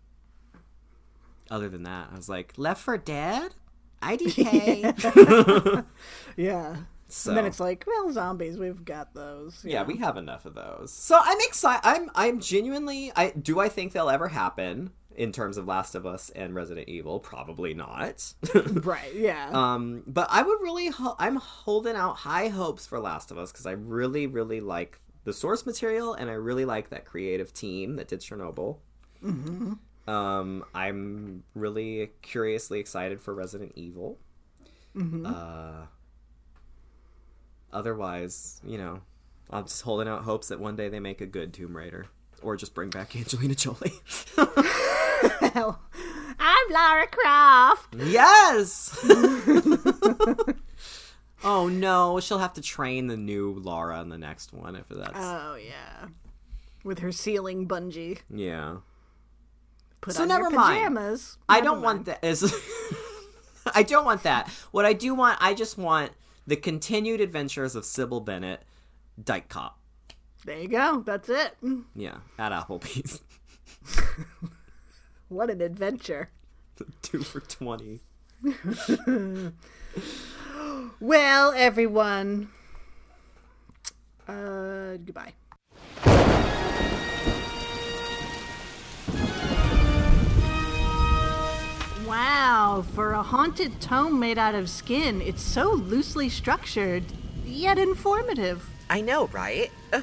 other than that, I was like, Left 4 Dead, IDK. [LAUGHS] Yeah. [LAUGHS] so And then it's like, well, zombies, we've got those. yeah, we have enough of those. So I'm excited. I'm I'm genuinely. I do. I think they'll ever happen in terms of Last of Us and Resident Evil. Probably not. [LAUGHS] Right, yeah. Um, but I would really, ho- I'm holding out high hopes for Last of Us because I really, really like the source material and I really like that creative team that did Chernobyl. Mm-hmm. Um, I'm really curiously excited for Resident Evil. Uh, otherwise, you know, I'm just holding out hopes that one day they make a good Tomb Raider or just bring back [LAUGHS] Angelina Jolie. [LAUGHS] [LAUGHS] I'm Lara Croft. Yes. [LAUGHS] oh no, she'll have to train the new Lara in the next one if that's Oh, yeah. With her ceiling bungee. yeah. Put So on never your mind. pajamas. I don't mind. want that. Is [LAUGHS] I don't want that. What I do want, I just want the continued adventures of Sybil Bennett, Dyke Cop. There you go. That's it. Yeah, at Applebee's, What an adventure. [LAUGHS] two for twenty. [LAUGHS] Well, everyone. Uh, goodbye. Wow, for a haunted tome made out of skin, it's so loosely structured, yet informative. I know, right? Ugh,